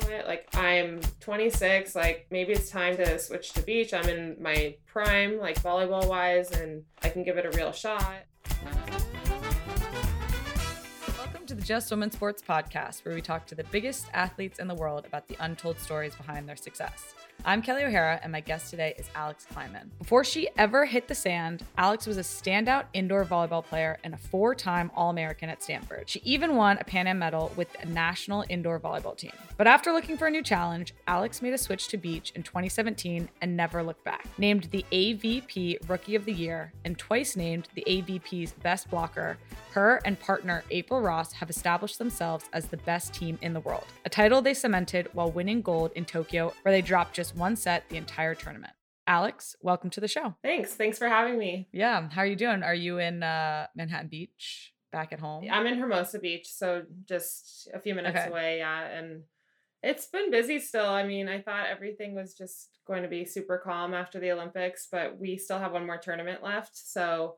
know what, like I'm 26, like maybe it's time to switch to beach. I'm in my prime, like volleyball wise, and I can give it a real shot. Welcome to the Just Women Sports podcast, where we talk to the biggest athletes in the world about the untold stories behind their success. I'm Kelly O'Hara, and my guest today is Alix Klineman. Before she ever hit the sand, Alix was a standout indoor volleyball player and a four time All American at Stanford. She even won a Pan Am medal with the national indoor volleyball team. But after looking for a new challenge, Alix made a switch to beach in 2017 and never looked back. Named the AVP Rookie of the Year and twice named the AVP's best blocker, her and partner April Ross have established themselves as the best team in the world, a title they cemented while winning gold in Tokyo, where they dropped just one set the entire tournament. Alix, welcome to the show. Thanks. Thanks for having me. Yeah. How are you doing? Are you in uh, Manhattan Beach back at home? I'm in Hermosa Beach, so just a few minutes Okay. away. Yeah. And it's been busy still. I mean, I thought everything was just going to be super calm after the Olympics, but we still have one more tournament left. So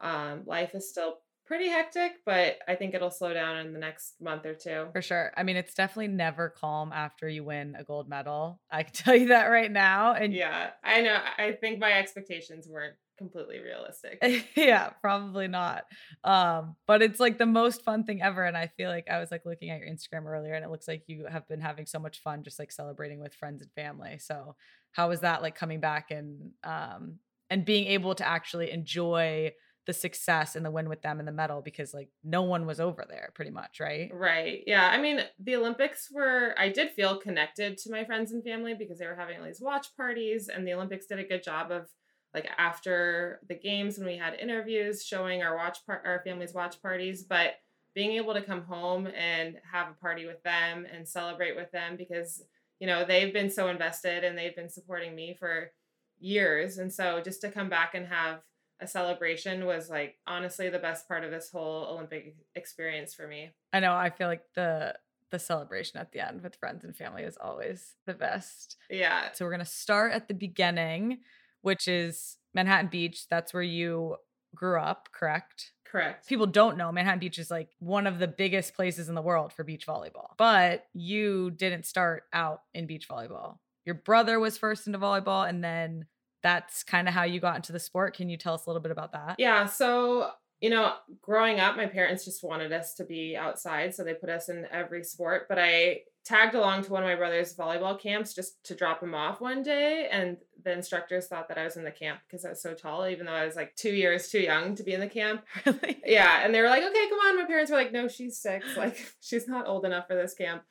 um, life is still pretty hectic, but I think it'll slow down in the next month or two. For sure. I mean, it's definitely never calm after you win a gold medal. I can tell you that right now. And Yeah, I know. I think my expectations weren't completely realistic. yeah, probably not. Um, but it's like the most fun thing ever. And I feel like I was like looking at your Instagram earlier and it looks like you have been having so much fun just like celebrating with friends and family. So how was that like coming back and um and being able to actually enjoy the success and the win with them and the medal because like no one was over there pretty much, right? Right. Yeah. I mean, the Olympics were, I did feel connected to my friends and family because they were having all these watch parties, and the Olympics did a good job of, like, after the games when we had interviews showing our watch part, our family's watch parties, but being able to come home and have a party with them and celebrate with them because, you know, they've been so invested and they've been supporting me for years. And so just to come back and have a celebration was like honestly the best part of this whole Olympic experience for me. I know I feel like the the celebration at the end with friends and family is always the best. Yeah. So we're going to start at the beginning, which is Manhattan Beach. That's where you grew up, correct? Correct. People don't know Manhattan Beach is like one of the biggest places in the world for beach volleyball. But you didn't start out in beach volleyball. Your brother was first into volleyball and then that's kind of how you got into the sport. Can you tell us a little bit about that? Yeah. So, you know, growing up, my parents just wanted us to be outside. So they put us in every sport. But I tagged along to one of my brother's volleyball camps just to drop him off one day. And the instructors thought that I was in the camp because I was so tall, even though I was like two years too young to be in the camp. Really? Yeah. And they were like, okay, come on. My parents were like, no, she's six. Like, she's not old enough for this camp.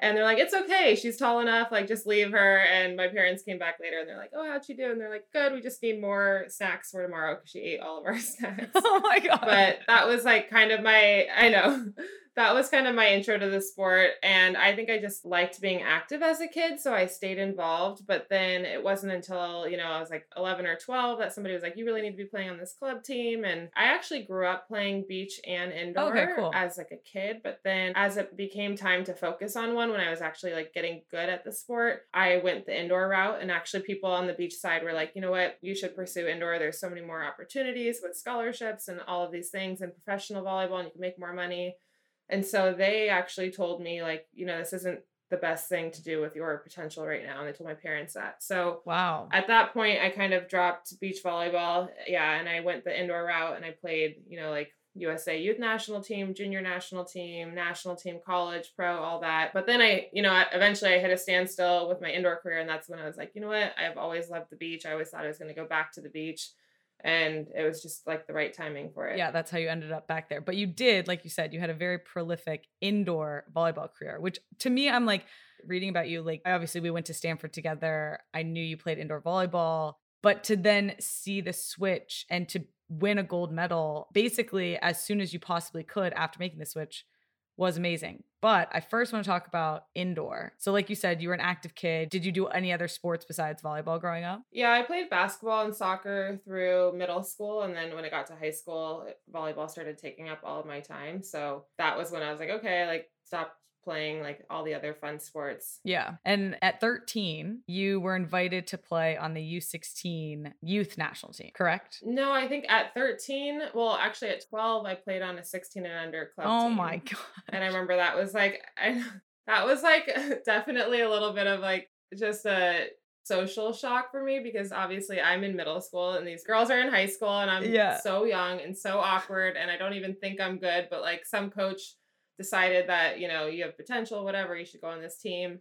And they're like, it's okay. She's tall enough. Like, just leave her. And my parents came back later and they're like, oh, how'd she do? And they're like, good. We just need more snacks for tomorrow because she ate all of our snacks. Oh my god. but that was like kind of my, I know, that was kind of my intro to the sport. And I think I just liked being active as a kid. So I stayed involved. But then it wasn't until, you know, I was like 11 or 12 that somebody was like, you really need to be playing on this club team. And I actually grew up playing beach and indoor Okay, cool. as like a kid. But then as it became time to focus on one, when I was actually like getting good at the sport, I went the indoor route. And actually, people on the beach side were like, you know what, you should pursue indoor. There's so many more opportunities with scholarships and all of these things and professional volleyball, and you can make more money. And so they actually told me, like, you know, this isn't the best thing to do with your potential right now. And they told my parents that. So wow. at that point, I kind of dropped beach volleyball. Yeah. And I went the indoor route and I played, you know, like USA youth national team, junior national team, national team, college, pro, all that. But then I, you know, eventually I hit a standstill with my indoor career. And that's when I was like, you know what? I've always loved the beach. I always thought I was going to go back to the beach. And it was just like the right timing for it. Yeah, that's how you ended up back there. But you did, like you said, you had a very prolific indoor volleyball career, which to me, I'm like reading about you. Like, obviously, we went to Stanford together. I knew you played indoor volleyball, but to then see the switch and to win a gold medal basically as soon as you possibly could after making the switch was amazing. But I first want to talk about indoor. So, like you said, you were an active kid. Did you do any other sports besides volleyball growing up? Yeah, I played basketball and soccer through middle school. And then when I got to high school, volleyball started taking up all of my time. So that was when I was like, okay, like stop playing like all the other fun sports. Yeah. And at 13, you were invited to play on the U16 youth national team, correct? No, I think at 13, well, actually at 12, I played on a 16 and under club Oh team. my God. And I remember that was like, I, That was like definitely a little bit of like just a social shock for me because obviously I'm in middle school and these girls are in high school and I'm Yeah. so young and so awkward and I don't even think I'm good, but like some coach decided that, you know, you have potential, whatever, you should go on this team.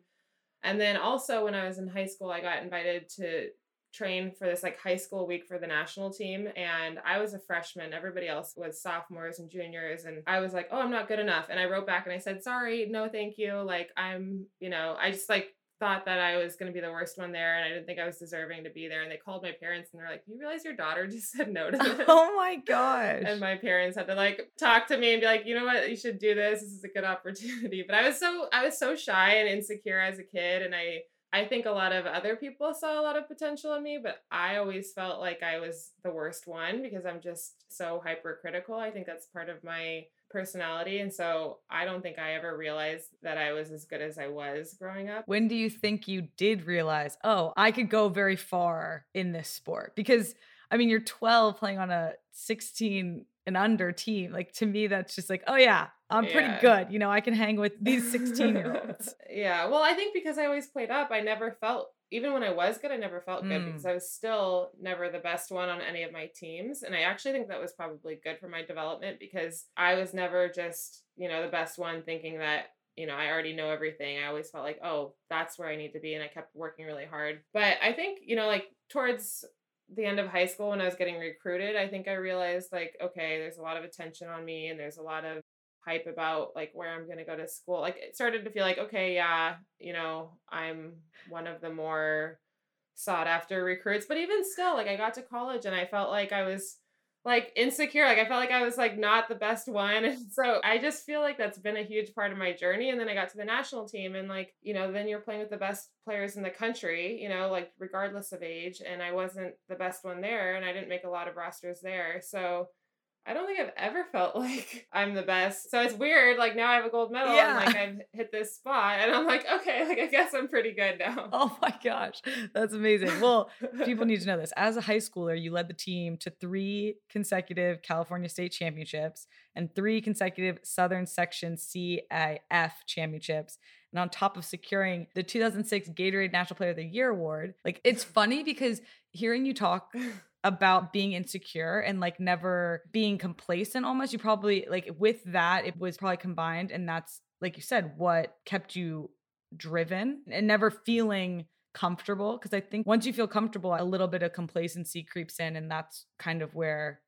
And then also when I was in high school, I got invited to train for this like high school week for the national team and I was a freshman. Everybody else was sophomores and juniors and I was like oh I'm not good enough. And I wrote back and I said sorry no thank you. Like I'm you know I just like thought that I was going to be the worst one there and I didn't think I was deserving to be there and they called my parents and they're like you realize your daughter just said no to this. Oh my gosh. and my parents had to like talk to me and be like you know what? You should do this. This is a good opportunity. But i was so i was so shy and insecure as a kid and i i think a lot of other people saw a lot of potential in me but i always felt like i was the worst one because i'm just so hypercritical. I think that's part of my personality and so i don't think i ever realized that i was as good as i was growing up when do you think you did realize, oh, I could go very far in this sport? Because I mean, you're 12 playing on a 16 and under team. Like to me, that's just like, oh yeah, I'm pretty Yeah. good. You know, I can hang with these 16 year olds. yeah. Well, I think because I always played up, I never felt even when I was good, I never felt good Mm. because I was still never the best one on any of my teams. And I actually think that was probably good for my development because I was never just, you know, the best one thinking that, you know, I already know everything. I always felt like, oh, that's where I need to be. And I kept working really hard. But I think, you know, like towards the end of high school when I was getting recruited, I think I realized like, okay, there's a lot of attention on me and there's a lot of hype about like where I'm going to go to school. Like it started to feel like, okay, yeah, you know, I'm one of the more sought after recruits, but even still like I got to college and I felt like I was like insecure. Like I felt like I was like not the best one. And so I just feel like that's been a huge part of my journey. And then I got to the national team and like, you know, then you're playing with the best players in the country, you know, like regardless of age. And I wasn't the best one there and I didn't make a lot of rosters there. So I don't think I've ever felt like I'm the best. So it's weird. Like now I have a gold medal Yeah. and like I've hit this spot and I'm like, okay, like I guess I'm pretty good now. Oh my gosh, that's amazing. Well, people need to know this. As a high schooler, you led the team to three consecutive California state championships and three consecutive Southern Section CIF championships. And on top of securing the 2006 Gatorade National Player of the Year award, like it's funny because hearing you talk about being insecure and like never being complacent almost you probably like with that it was probably combined and that's like you said what kept you driven and never feeling comfortable because i think once you feel comfortable a little bit of complacency creeps in and that's kind of where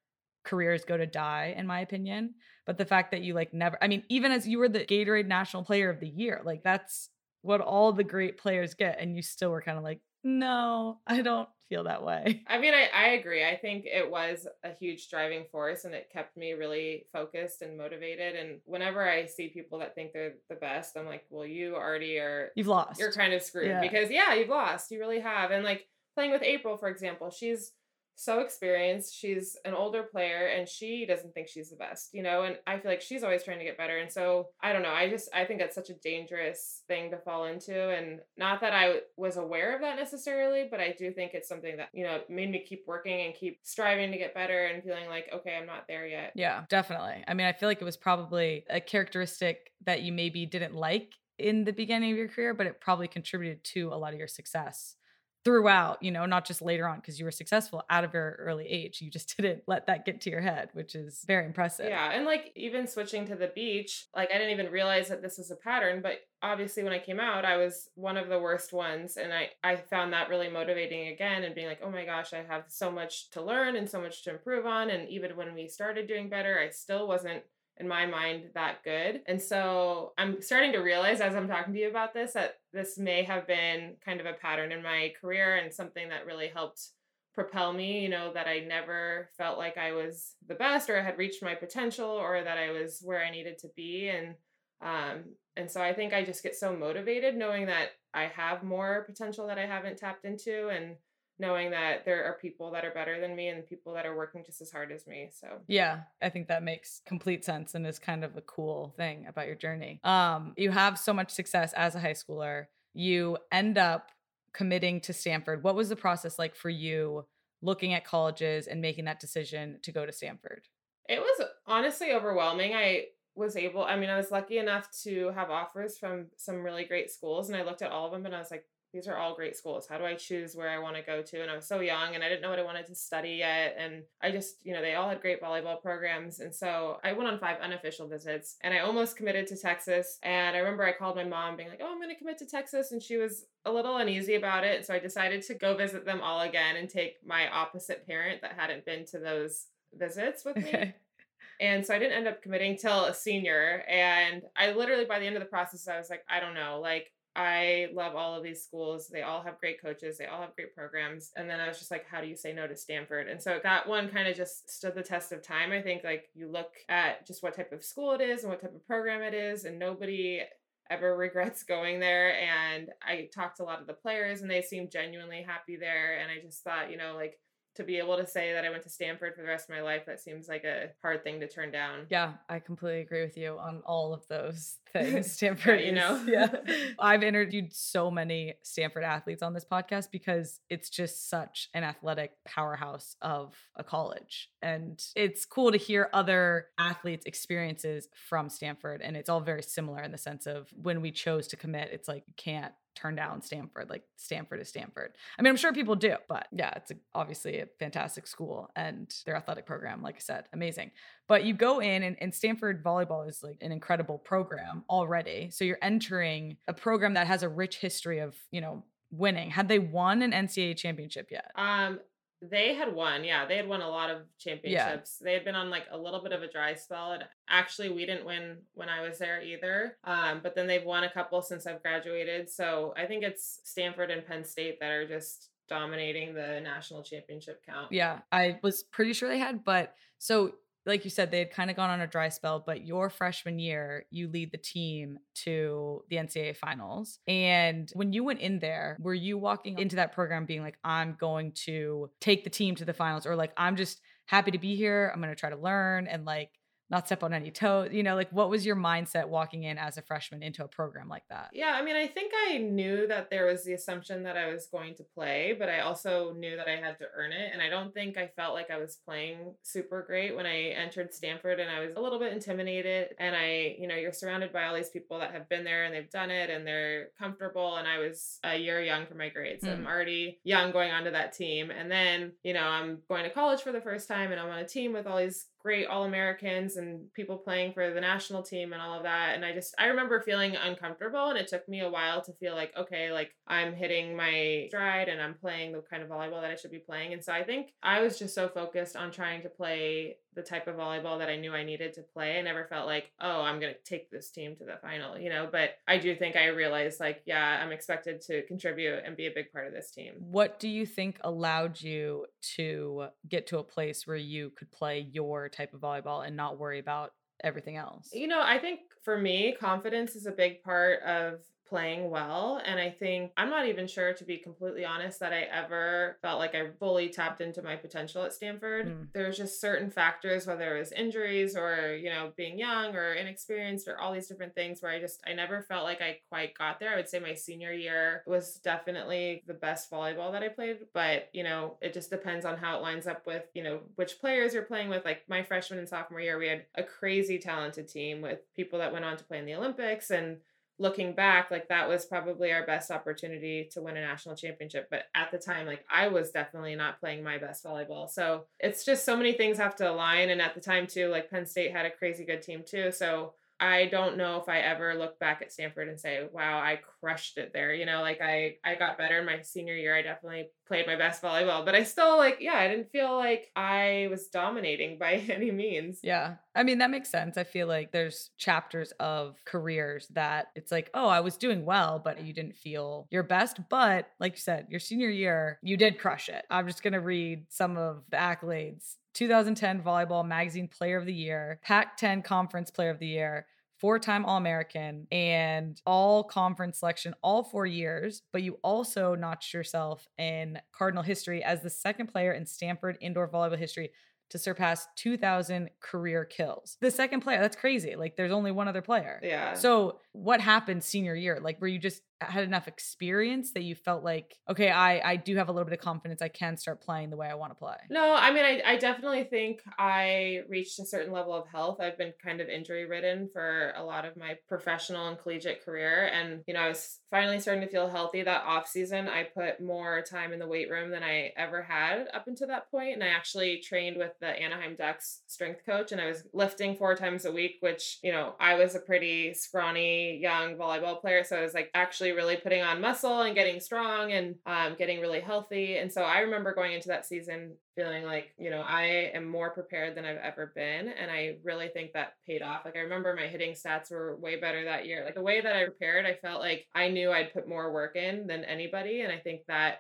careers go to die in my opinion. But the fact that you like never i mean even as you were the gatorade national player of the year like that's what all the great players get and you still were kind of like no i don't feel that way I mean, I, I agree. I think it was a huge driving force and it kept me really focused and motivated. And whenever I see people that think they're the best, I'm like, well, you already are, you've lost you're kind of screwed Yeah. because, yeah, you've lost. You really have. And like playing with April, for example, she's so experienced. She's an older player and she doesn't think she's the best, you know? And I feel like she's always trying to get better. And so I don't know. I just, I think that's such a dangerous thing to fall into. And not that I was aware of that necessarily, but I do think it's something that, you know, made me keep working and keep striving to get better and feeling like, okay, I'm not there yet. Yeah, definitely. I mean, I feel like it was probably a characteristic that you maybe didn't like in the beginning of your career, but it probably contributed to a lot of your success throughout, you know, not just later on because you were successful at a very early age. You just didn't let that get to your head, which is very impressive. Yeah, and like even switching to the beach, like I didn't even realize that this was a pattern, but obviously when I came out, I was one of the worst ones and I I found that really motivating again and being like, "Oh my gosh, I have so much to learn and so much to improve on." And even when we started doing better, I still wasn't in my mind that good. And so I'm starting to realize as I'm talking to you about this that this may have been kind of a pattern in my career and something that really helped propel me, you know, that I never felt like I was the best or I had reached my potential or that I was where I needed to be and um and so I think I just get so motivated knowing that I have more potential that I haven't tapped into and knowing that there are people that are better than me and people that are working just as hard as me. So Yeah, I think that makes complete sense and is kind of a cool thing about your journey. Um, you have so much success as a high schooler. You end up committing to Stanford. What was the process like for you looking at colleges and making that decision to go to Stanford? It was honestly overwhelming. I was able, I mean, I was lucky enough to have offers from some really great schools, and I looked at all of them and I was like, these are all great schools. How do I choose where I want to go to? And I was so young and I didn't know what I wanted to study yet. And I just, you know, they all had great volleyball programs. And so I went on five unofficial visits and I almost committed to Texas. And I remember I called my mom being like, oh, I'm going to commit to Texas. And she was a little uneasy about it. So I decided to go visit them all again and take my opposite parent that hadn't been to those visits with me. And so I didn't end up committing till a senior. And I literally, by the end of the process, I was like, I don't know. Like, I love all of these schools. They all have great coaches. They all have great programs. And then I was just like, how do you say no to Stanford? And so that one kind of just stood the test of time. I think like you look at just what type of school it is and what type of program it is, and nobody ever regrets going there. And I talked to a lot of the players and they seemed genuinely happy there. And I just thought, you know, like to be able to say that I went to Stanford for the rest of my life, that seems like a hard thing to turn down. Yeah, I completely agree with you on all of those things. Stanford, you know, yeah. I've interviewed so many Stanford athletes on this podcast because it's just such an athletic powerhouse of a college. And it's cool to hear other athletes' experiences from Stanford. And it's all very similar in the sense of when we chose to commit, it's like you can't turn down Stanford. Like Stanford is Stanford. I mean, I'm sure people do, but yeah, it's a, obviously a fantastic school and their athletic program, like I said, amazing. But you go in and, and Stanford volleyball is like an incredible program already. So you're entering a program that has a rich history of, you know, winning. Had they won an NCAA championship yet? Um, they had won, yeah. They had won a lot of championships. Yeah. They had been on like a little bit of a dry spell. And actually, we didn't win when I was there either. Um, but then they've won a couple since I've graduated. So I think it's Stanford and Penn State that are just dominating the national championship count. Yeah, I was pretty sure they had. But so like you said, they had kind of gone on a dry spell, but your freshman year, you lead the team to the NCAA finals. And when you went in there, were you walking into that program being like, I'm going to take the team to the finals, or like, I'm just happy to be here. I'm going to try to learn and like, not step on any toes you know like what was your mindset walking in as a freshman into a program like that yeah i mean i think i knew that there was the assumption that i was going to play but i also knew that i had to earn it and i don't think i felt like i was playing super great when i entered stanford and i was a little bit intimidated and i you know you're surrounded by all these people that have been there and they've done it and they're comfortable and i was a year young for my grades mm. i'm already young going onto that team and then you know i'm going to college for the first time and i'm on a team with all these great All Americans and people playing for the national team and all of that. And I just, I remember feeling uncomfortable. And it took me a while to feel like, okay, like I'm hitting my stride and I'm playing the kind of volleyball that I should be playing. And so I think I was just so focused on trying to play the type of volleyball that I knew I needed to play. I never felt like, oh, I'm going to take this team to the final, you know, but I do think I realized like, yeah, I'm expected to contribute and be a big part of this team. What do you think allowed you to get to a place where you could play your type of volleyball and not worry about everything else? You know, I think for me, confidence is a big part of playing well. And I think I'm not even sure, to be completely honest, that I ever felt like I fully tapped into my potential at Stanford. Mm. There's just certain factors, whether it was injuries or, you know, being young or inexperienced or all these different things where I just, I never felt like I quite got there. I would say my senior year was definitely the best volleyball that I played. But, you know, it just depends on how it lines up with, you know, which players you're playing with. Like my freshman and sophomore year, we had a crazy talented team with people that went on to play in the Olympics and looking back, like that was probably our best opportunity to win a national championship. But at the time, like I was definitely not playing my best volleyball. So it's just so many things have to align. And at the time, too, like Penn State had a crazy good team, too. So I don't know if I ever look back at Stanford and say, "Wow, I crushed it there." You know, like I I got better in my senior year. I definitely played my best volleyball, but I still like, yeah, I didn't feel like I was dominating by any means. Yeah. I mean, that makes sense. I feel like there's chapters of careers that it's like, "Oh, I was doing well, but you didn't feel your best." But like you said, your senior year, you did crush it. I'm just going to read some of the accolades 2010 Volleyball Magazine Player of the Year, Pac 10 Conference Player of the Year, four time All American, and all conference selection all four years. But you also notched yourself in Cardinal history as the second player in Stanford indoor volleyball history to surpass 2,000 career kills. The second player, that's crazy. Like there's only one other player. Yeah. So what happened senior year? Like were you just uh, had enough experience that you felt like, okay, I I do have a little bit of confidence. I can start playing the way I want to play. No, I mean, I, I definitely think I reached a certain level of health. I've been kind of injury ridden for a lot of my professional and collegiate career. And, you know, I was finally starting to feel healthy that off season. I put more time in the weight room than I ever had up until that point. And I actually trained with the Anaheim Ducks strength coach and I was lifting four times a week, which, you know, I was a pretty scrawny young volleyball player. So I was like actually really putting on muscle and getting strong and um, getting really healthy. And so I remember going into that season feeling like, you know, I am more prepared than I've ever been. And I really think that paid off. Like, I remember my hitting stats were way better that year. Like, the way that I prepared, I felt like I knew I'd put more work in than anybody. And I think that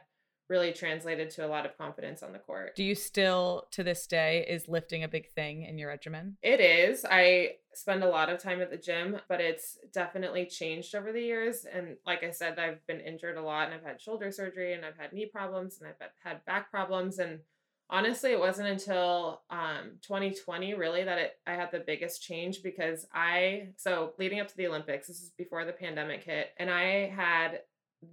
really translated to a lot of confidence on the court. Do you still, to this day, is lifting a big thing in your regimen? It is. I spend a lot of time at the gym, but it's definitely changed over the years. And like I said, I've been injured a lot and I've had shoulder surgery and I've had knee problems and I've had back problems. And honestly it wasn't until um 2020 really that it i had the biggest change because i so leading up to the olympics this is before the pandemic hit and i had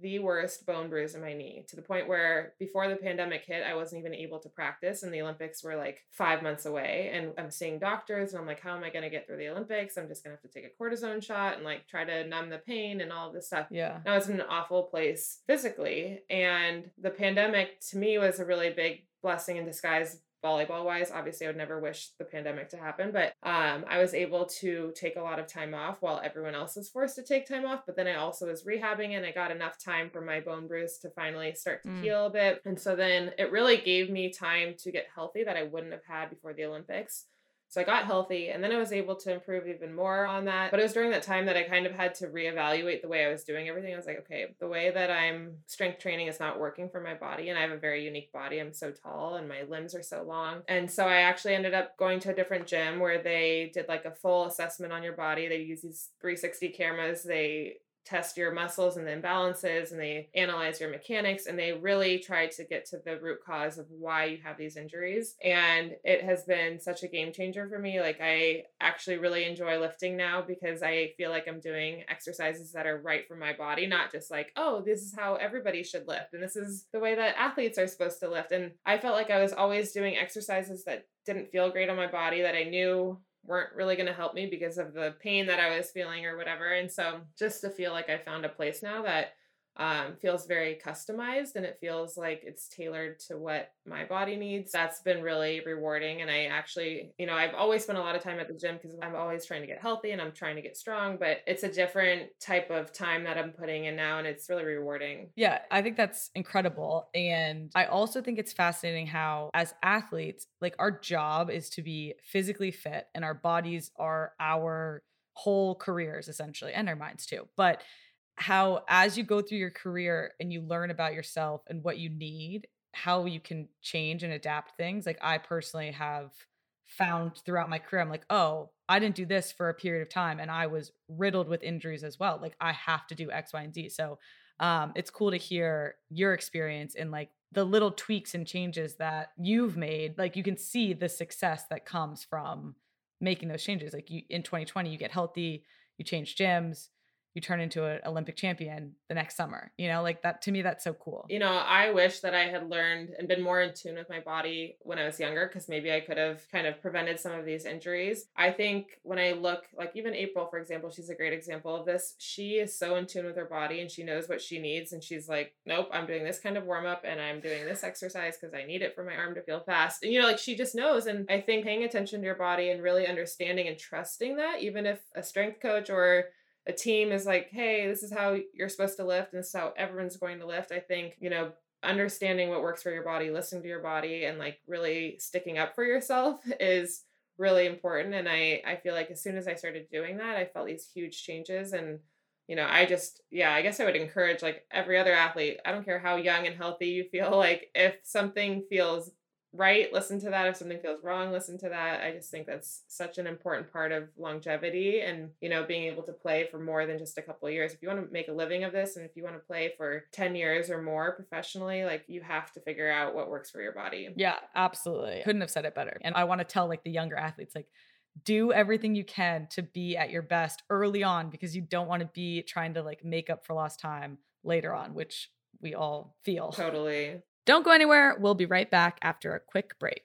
the worst bone bruise in my knee to the point where before the pandemic hit, I wasn't even able to practice, and the Olympics were like five months away. And I'm seeing doctors, and I'm like, how am I going to get through the Olympics? I'm just going to have to take a cortisone shot and like try to numb the pain and all this stuff. Yeah. I was in an awful place physically. And the pandemic to me was a really big blessing in disguise volleyball wise obviously i would never wish the pandemic to happen but um, i was able to take a lot of time off while everyone else was forced to take time off but then i also was rehabbing and i got enough time for my bone bruise to finally start to mm. heal a bit and so then it really gave me time to get healthy that i wouldn't have had before the olympics so I got healthy and then I was able to improve even more on that. But it was during that time that I kind of had to reevaluate the way I was doing everything. I was like, okay, the way that I'm strength training is not working for my body. And I have a very unique body. I'm so tall and my limbs are so long. And so I actually ended up going to a different gym where they did like a full assessment on your body. They use these 360 cameras. They test your muscles and the imbalances and they analyze your mechanics and they really try to get to the root cause of why you have these injuries and it has been such a game changer for me like i actually really enjoy lifting now because i feel like i'm doing exercises that are right for my body not just like oh this is how everybody should lift and this is the way that athletes are supposed to lift and i felt like i was always doing exercises that didn't feel great on my body that i knew weren't really going to help me because of the pain that I was feeling or whatever. And so just to feel like I found a place now that um, feels very customized and it feels like it's tailored to what my body needs. That's been really rewarding. And I actually, you know, I've always spent a lot of time at the gym because I'm always trying to get healthy and I'm trying to get strong, but it's a different type of time that I'm putting in now and it's really rewarding. Yeah, I think that's incredible. And I also think it's fascinating how, as athletes, like our job is to be physically fit and our bodies are our whole careers essentially and our minds too. But how as you go through your career and you learn about yourself and what you need how you can change and adapt things like i personally have found throughout my career i'm like oh i didn't do this for a period of time and i was riddled with injuries as well like i have to do x y and z. So um, it's cool to hear your experience in like the little tweaks and changes that you've made like you can see the success that comes from making those changes like you in 2020 you get healthy you change gyms you turn into an Olympic champion the next summer. You know, like that to me, that's so cool. You know, I wish that I had learned and been more in tune with my body when I was younger because maybe I could have kind of prevented some of these injuries. I think when I look, like even April, for example, she's a great example of this. She is so in tune with her body and she knows what she needs. And she's like, nope, I'm doing this kind of warm up and I'm doing this exercise because I need it for my arm to feel fast. And, you know, like she just knows. And I think paying attention to your body and really understanding and trusting that, even if a strength coach or a team is like, hey, this is how you're supposed to lift, and this is how everyone's going to lift. I think, you know, understanding what works for your body, listening to your body, and like really sticking up for yourself is really important. And I, I feel like as soon as I started doing that, I felt these huge changes. And, you know, I just, yeah, I guess I would encourage like every other athlete, I don't care how young and healthy you feel, like if something feels right, listen to that. If something feels wrong, listen to that. I just think that's such an important part of longevity and, you know, being able to play for more than just a couple of years. If you want to make a living of this and if you want to play for 10 years or more professionally, like you have to figure out what works for your body. Yeah, absolutely. Couldn't have said it better. And I want to tell like the younger athletes, like, do everything you can to be at your best early on because you don't want to be trying to like make up for lost time later on, which we all feel. Totally. Don't go anywhere. We'll be right back after a quick break.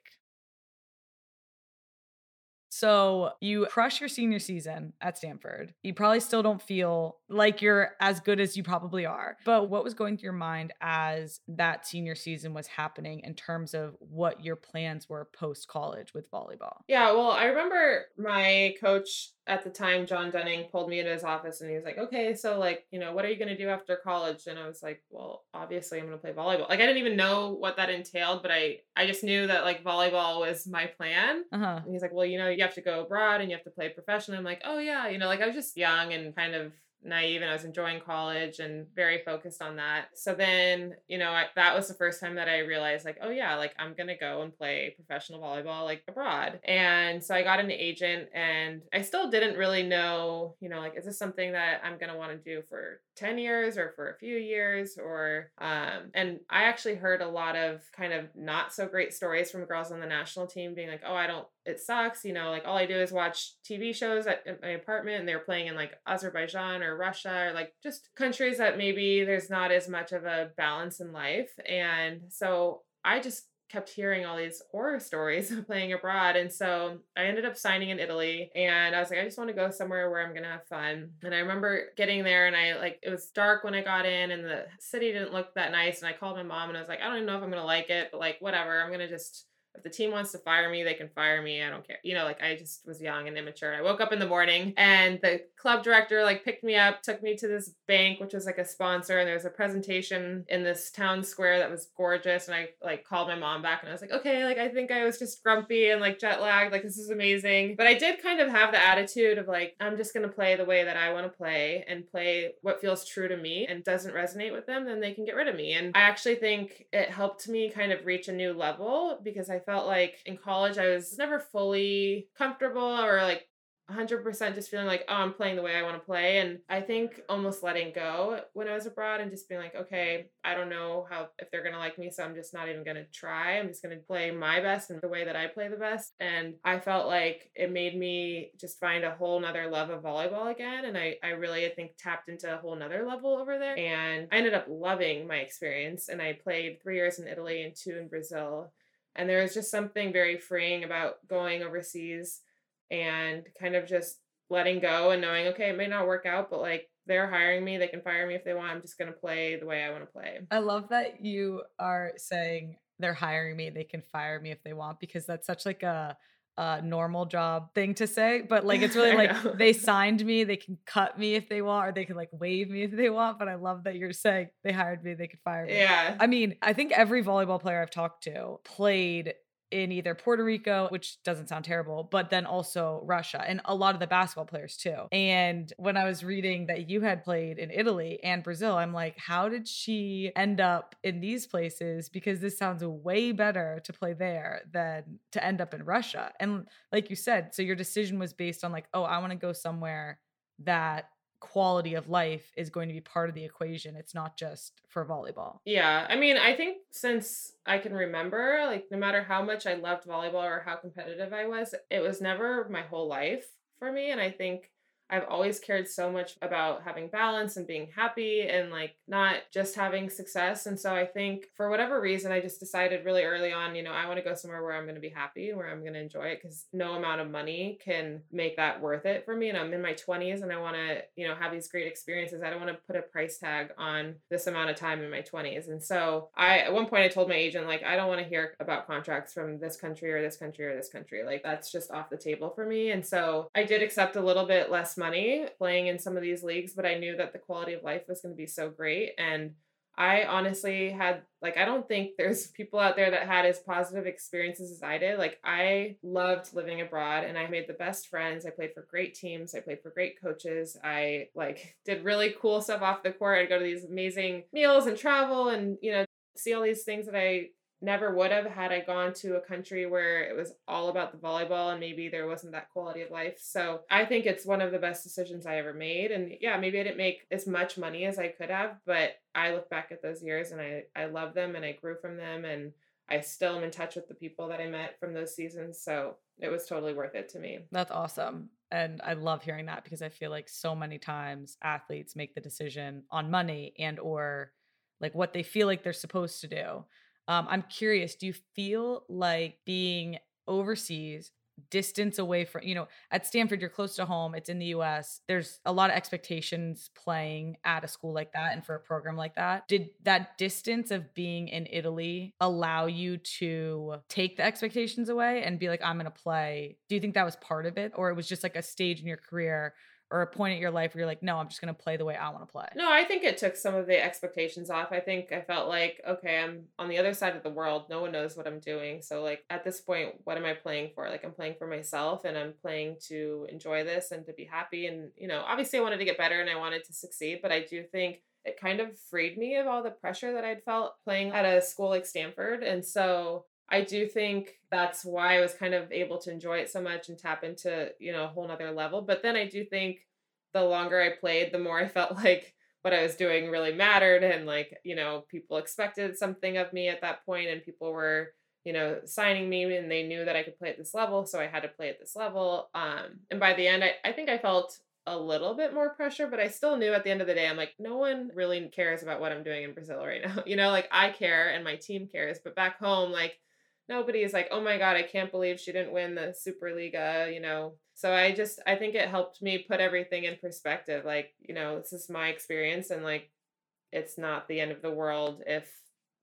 So you crush your senior season at Stanford. You probably still don't feel like you're as good as you probably are. But what was going through your mind as that senior season was happening in terms of what your plans were post college with volleyball? Yeah, well, I remember my coach at the time, John Dunning, pulled me into his office and he was like, okay, so like, you know, what are you going to do after college? And I was like, well, obviously I'm going to play volleyball. Like, I didn't even know what that entailed, but I, I just knew that like volleyball was my plan. Uh-huh. And he's like, well, you know, you have to go abroad and you have to play professionally. I'm like, oh yeah, you know, like I was just young and kind of naive and I was enjoying college and very focused on that. So then, you know, I, that was the first time that I realized like, oh yeah, like I'm going to go and play professional volleyball like abroad. And so I got an agent and I still didn't really know, you know, like is this something that I'm going to want to do for 10 years or for a few years or um and I actually heard a lot of kind of not so great stories from girls on the national team being like, "Oh, I don't it sucks, you know, like all I do is watch TV shows at, at my apartment and they're playing in like Azerbaijan or Russia or like just countries that maybe there's not as much of a balance in life." And so I just kept hearing all these horror stories of playing abroad. And so I ended up signing in Italy and I was like, I just want to go somewhere where I'm going to have fun. And I remember getting there and I like, it was dark when I got in and the city didn't look that nice. And I called my mom and I was like, I don't even know if I'm going to like it, but like, whatever, I'm going to just if the team wants to fire me, they can fire me. I don't care. You know, like I just was young and immature. I woke up in the morning and the club director like picked me up, took me to this bank, which was like a sponsor, and there was a presentation in this town square that was gorgeous. And I like called my mom back and I was like, okay, like I think I was just grumpy and like jet lagged. Like this is amazing. But I did kind of have the attitude of like, I'm just gonna play the way that I want to play and play what feels true to me and doesn't resonate with them, then they can get rid of me. And I actually think it helped me kind of reach a new level because I felt like in college I was never fully comfortable or like 100% just feeling like, oh, I'm playing the way I want to play. And I think almost letting go when I was abroad and just being like, okay, I don't know how, if they're going to like me. So I'm just not even going to try. I'm just going to play my best and the way that I play the best. And I felt like it made me just find a whole nother love of volleyball again. And I, I really, I think, tapped into a whole nother level over there. And I ended up loving my experience. And I played three years in Italy and two in Brazil. And there was just something very freeing about going overseas and kind of just letting go and knowing, okay, it may not work out, but like they're hiring me, they can fire me if they want. I'm just going to play the way I want to play. I love that you are saying they're hiring me, they can fire me if they want, because that's such like a uh, normal job thing to say, but like it's really like they signed me, they can cut me if they want, or they can like waive me if they want. But I love that you're saying they hired me, they could fire me. Yeah. I mean, I think every volleyball player I've talked to played in either Puerto Rico, which doesn't sound terrible, but then also Russia and a lot of the basketball players too. And when I was reading that you had played in Italy and Brazil, I'm like, how did she end up in these places? Because this sounds way better to play there than to end up in Russia. And like you said, so your decision was based on like, oh, I want to go somewhere that quality of life is going to be part of the equation. It's not just for volleyball. Yeah. I mean, I think since I can remember, like, no matter how much I loved volleyball or how competitive I was, it was never my whole life for me. And I think I've always cared so much about having balance and being happy and like not just having success. And so I think for whatever reason, I just decided really early on, you know, I want to go somewhere where I'm going to be happy where I'm going to enjoy it because no amount of money can make that worth it for me. And I'm in my 20s and I want to, you know, have these great experiences. I don't want to put a price tag on this amount of time in my 20s. And so I, at one point, I told my agent, like, I don't want to hear about contracts from this country or this country or this country. Like, that's just off the table for me. And so I did accept a little bit less money playing in some of these leagues, but I knew that the quality of life was going to be so great. And I honestly had, like, I don't think there's people out there that had as positive experiences as I did. Like, I loved living abroad and I made the best friends. I played for great teams. I played for great coaches. I, like, did really cool stuff off the court. I'd go to these amazing meals and travel and, you know, see all these things that I never would have had I gone to a country where it was all about the volleyball and maybe there wasn't that quality of life. So I think it's one of the best decisions I ever made. And yeah, maybe I didn't make as much money as I could have, but I look back at those years and I, I love them and I grew from them and I still am in touch with the people that I met from those seasons. So it was totally worth it to me. That's awesome. And I love hearing that because I feel like so many times athletes make the decision on money and or like what they feel like they're supposed to do. Um, I'm curious, do you feel like being overseas distance away from you know at stanford you're close to home it's in the us there's a lot of expectations playing at a school like that and for a program like that. Did that distance of being in italy allow you to take the expectations away and be like i'm going to play do you think that was part of it or it was just like a stage in your career or a point in your life where you're like, no, I'm just going to play the way I want to play? No, I think it took some of the expectations off. I think I felt like, okay, I'm on the other side of the world. No one knows what I'm doing. So, like, at this point, what am I playing for? Like, I'm playing for myself and I'm playing to enjoy this and to be happy. And, you know, obviously I wanted to get better and I wanted to succeed, but I do think it kind of freed me of all the pressure that I'd felt playing at a school like Stanford. And so I do think that's why I was kind of able to enjoy it so much and tap into, you know, a whole nother level. But then I do think the longer I played, the more I felt like what I was doing really mattered. And like, you know, people expected something of me at that point and people were, you know, signing me and they knew that I could play at this level. So I had to play at this level. Um, and by the end, I, I think I felt a little bit more pressure, but I still knew at the end of the day, I'm like, no one really cares about what I'm doing in Brazil right now. You know, like I care and my team cares, but back home, like, nobody is like, oh my God, I can't believe she didn't win the Superliga, you know. So I just, I think it helped me put everything in perspective. Like, you know, this is my experience and like, it's not the end of the world if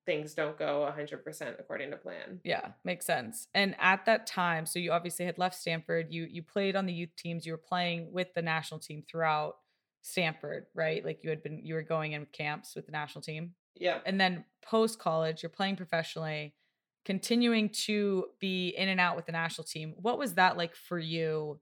things don't go 100% according to plan. Yeah, makes sense. And at that time, so you obviously had left Stanford, you you played on the youth teams, you were playing with the national team throughout Stanford, right? Like you had been you were going in camps with the national team. Yeah. And then post college, you're playing professionally continuing to be in and out with the national team. What was that like for you?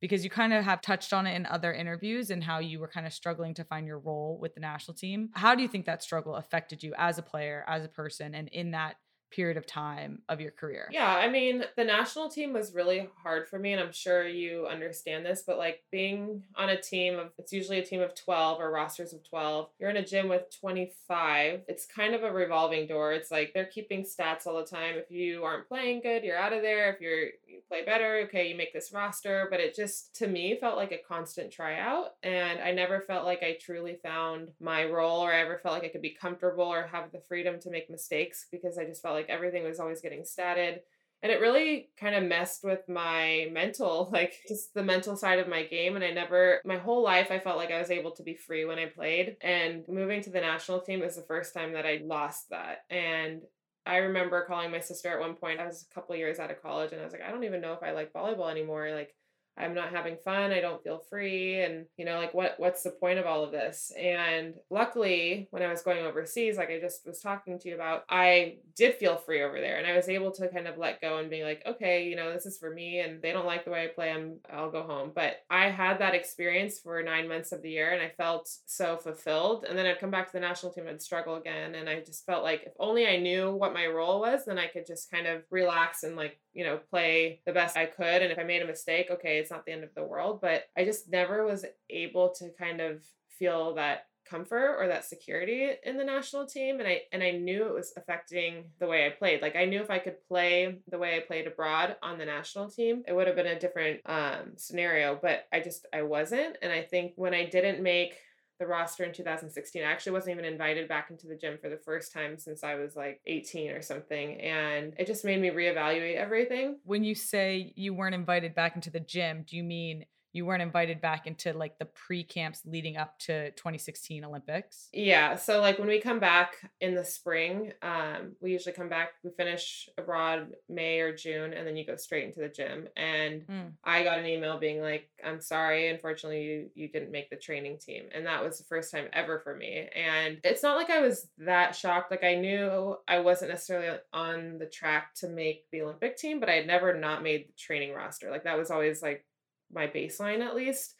Because you kind of have touched on it in other interviews and how you were kind of struggling to find your role with the national team. How do you think that struggle affected you as a player, as a person, and in that period of time of your career? Yeah, I mean, the national team was really hard for me, and I'm sure you understand this, but like being on a team of, it's usually a team of 12 or rosters of 12, you're in a gym with 25. It's kind of a revolving door. It's like they're keeping stats all the time. If you aren't playing good, you're out of there. If you're, you play better, okay, you make this roster. But it just, to me, felt like a constant tryout. And I never felt like I truly found my role or I ever felt like I could be comfortable or have the freedom to make mistakes because I just felt like everything was always getting statted and it really kind of messed with my mental like just the mental side of my game and i never my whole life i felt like i was able to be free when i played and moving to the national team was the first time that i lost that and i remember calling my sister at one point i was a couple years out of college and i was like i don't even know if i like volleyball anymore like I'm not having fun. I don't feel free. And, you know, like what what's the point of all of this? And luckily, when I was going overseas, like I just was talking to you about, I did feel free over there. And I was able to kind of let go and be like, okay, you know, this is for me and they don't like the way I play, I'm I'll go home. But I had that experience for nine months of the year and I felt so fulfilled. And then I'd come back to the national team and struggle again. And I just felt like if only I knew what my role was, then I could just kind of relax and like, you know, play the best I could. And if I made a mistake, okay, it's not the end of the world, but I just never was able to kind of feel that comfort or that security in the national team and I and I knew it was affecting the way I played. Like I knew if I could play the way I played abroad on the national team, it would have been a different um scenario, but I just I wasn't and I think when I didn't make the roster in 2016. I actually wasn't even invited back into the gym for the first time since I was like 18 or something. And it just made me reevaluate everything. When you say you weren't invited back into the gym, do you mean you weren't invited back into like the pre camps leading up to 2016 Olympics? Yeah. So like when we come back in the spring, um, we usually come back, we finish abroad May or June, and then you go straight into the gym. And mm. I got an email being like, I'm sorry, unfortunately you you didn't make the training team. And that was the first time ever for me. And it's not like I was that shocked. Like I knew I wasn't necessarily on the track to make the Olympic team, but I had never not made the training roster. Like that was always like my baseline at least.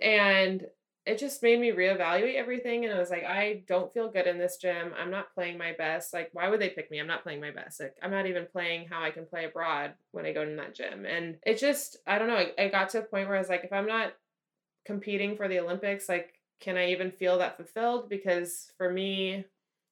And it just made me reevaluate everything. And I was like, I don't feel good in this gym. I'm not playing my best. Like, why would they pick me? I'm not playing my best. Like, I'm not even playing how I can play abroad when I go to that gym. And it just, I don't know, I, I got to a point where I was like, if I'm not competing for the Olympics, like, can I even feel that fulfilled? Because for me,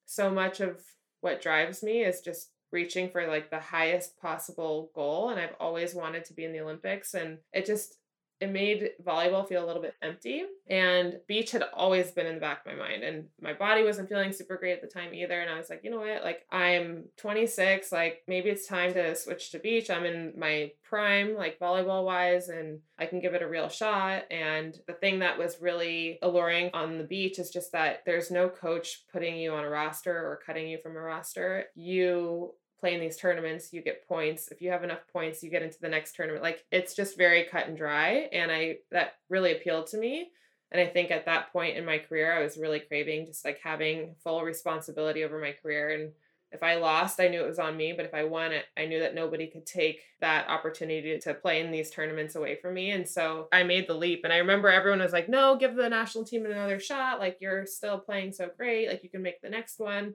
so much of what drives me is just reaching for like the highest possible goal and I've always wanted to be in the Olympics and it just it made volleyball feel a little bit empty and beach had always been in the back of my mind and my body wasn't feeling super great at the time either and i was like you know what? Like i'm 26 like maybe it's time to switch to beach. I'm in my prime like volleyball wise and i can give it a real shot. And the thing that was really alluring on the beach is just that there's no coach putting you on a roster or cutting you from a roster. You play in these tournaments, you get points. If you have enough points, you get into the next tournament. Like it's just very cut and dry. And I that really appealed to me. And I think at that point in my career, I was really craving just like having full responsibility over my career. And if I lost, I knew it was on me. But if I won it, I knew that nobody could take that opportunity to play in these tournaments away from me. And so I made the leap. And I remember everyone was like, no, give the national team another shot. Like, you're still playing so great. Like, you can make the next one.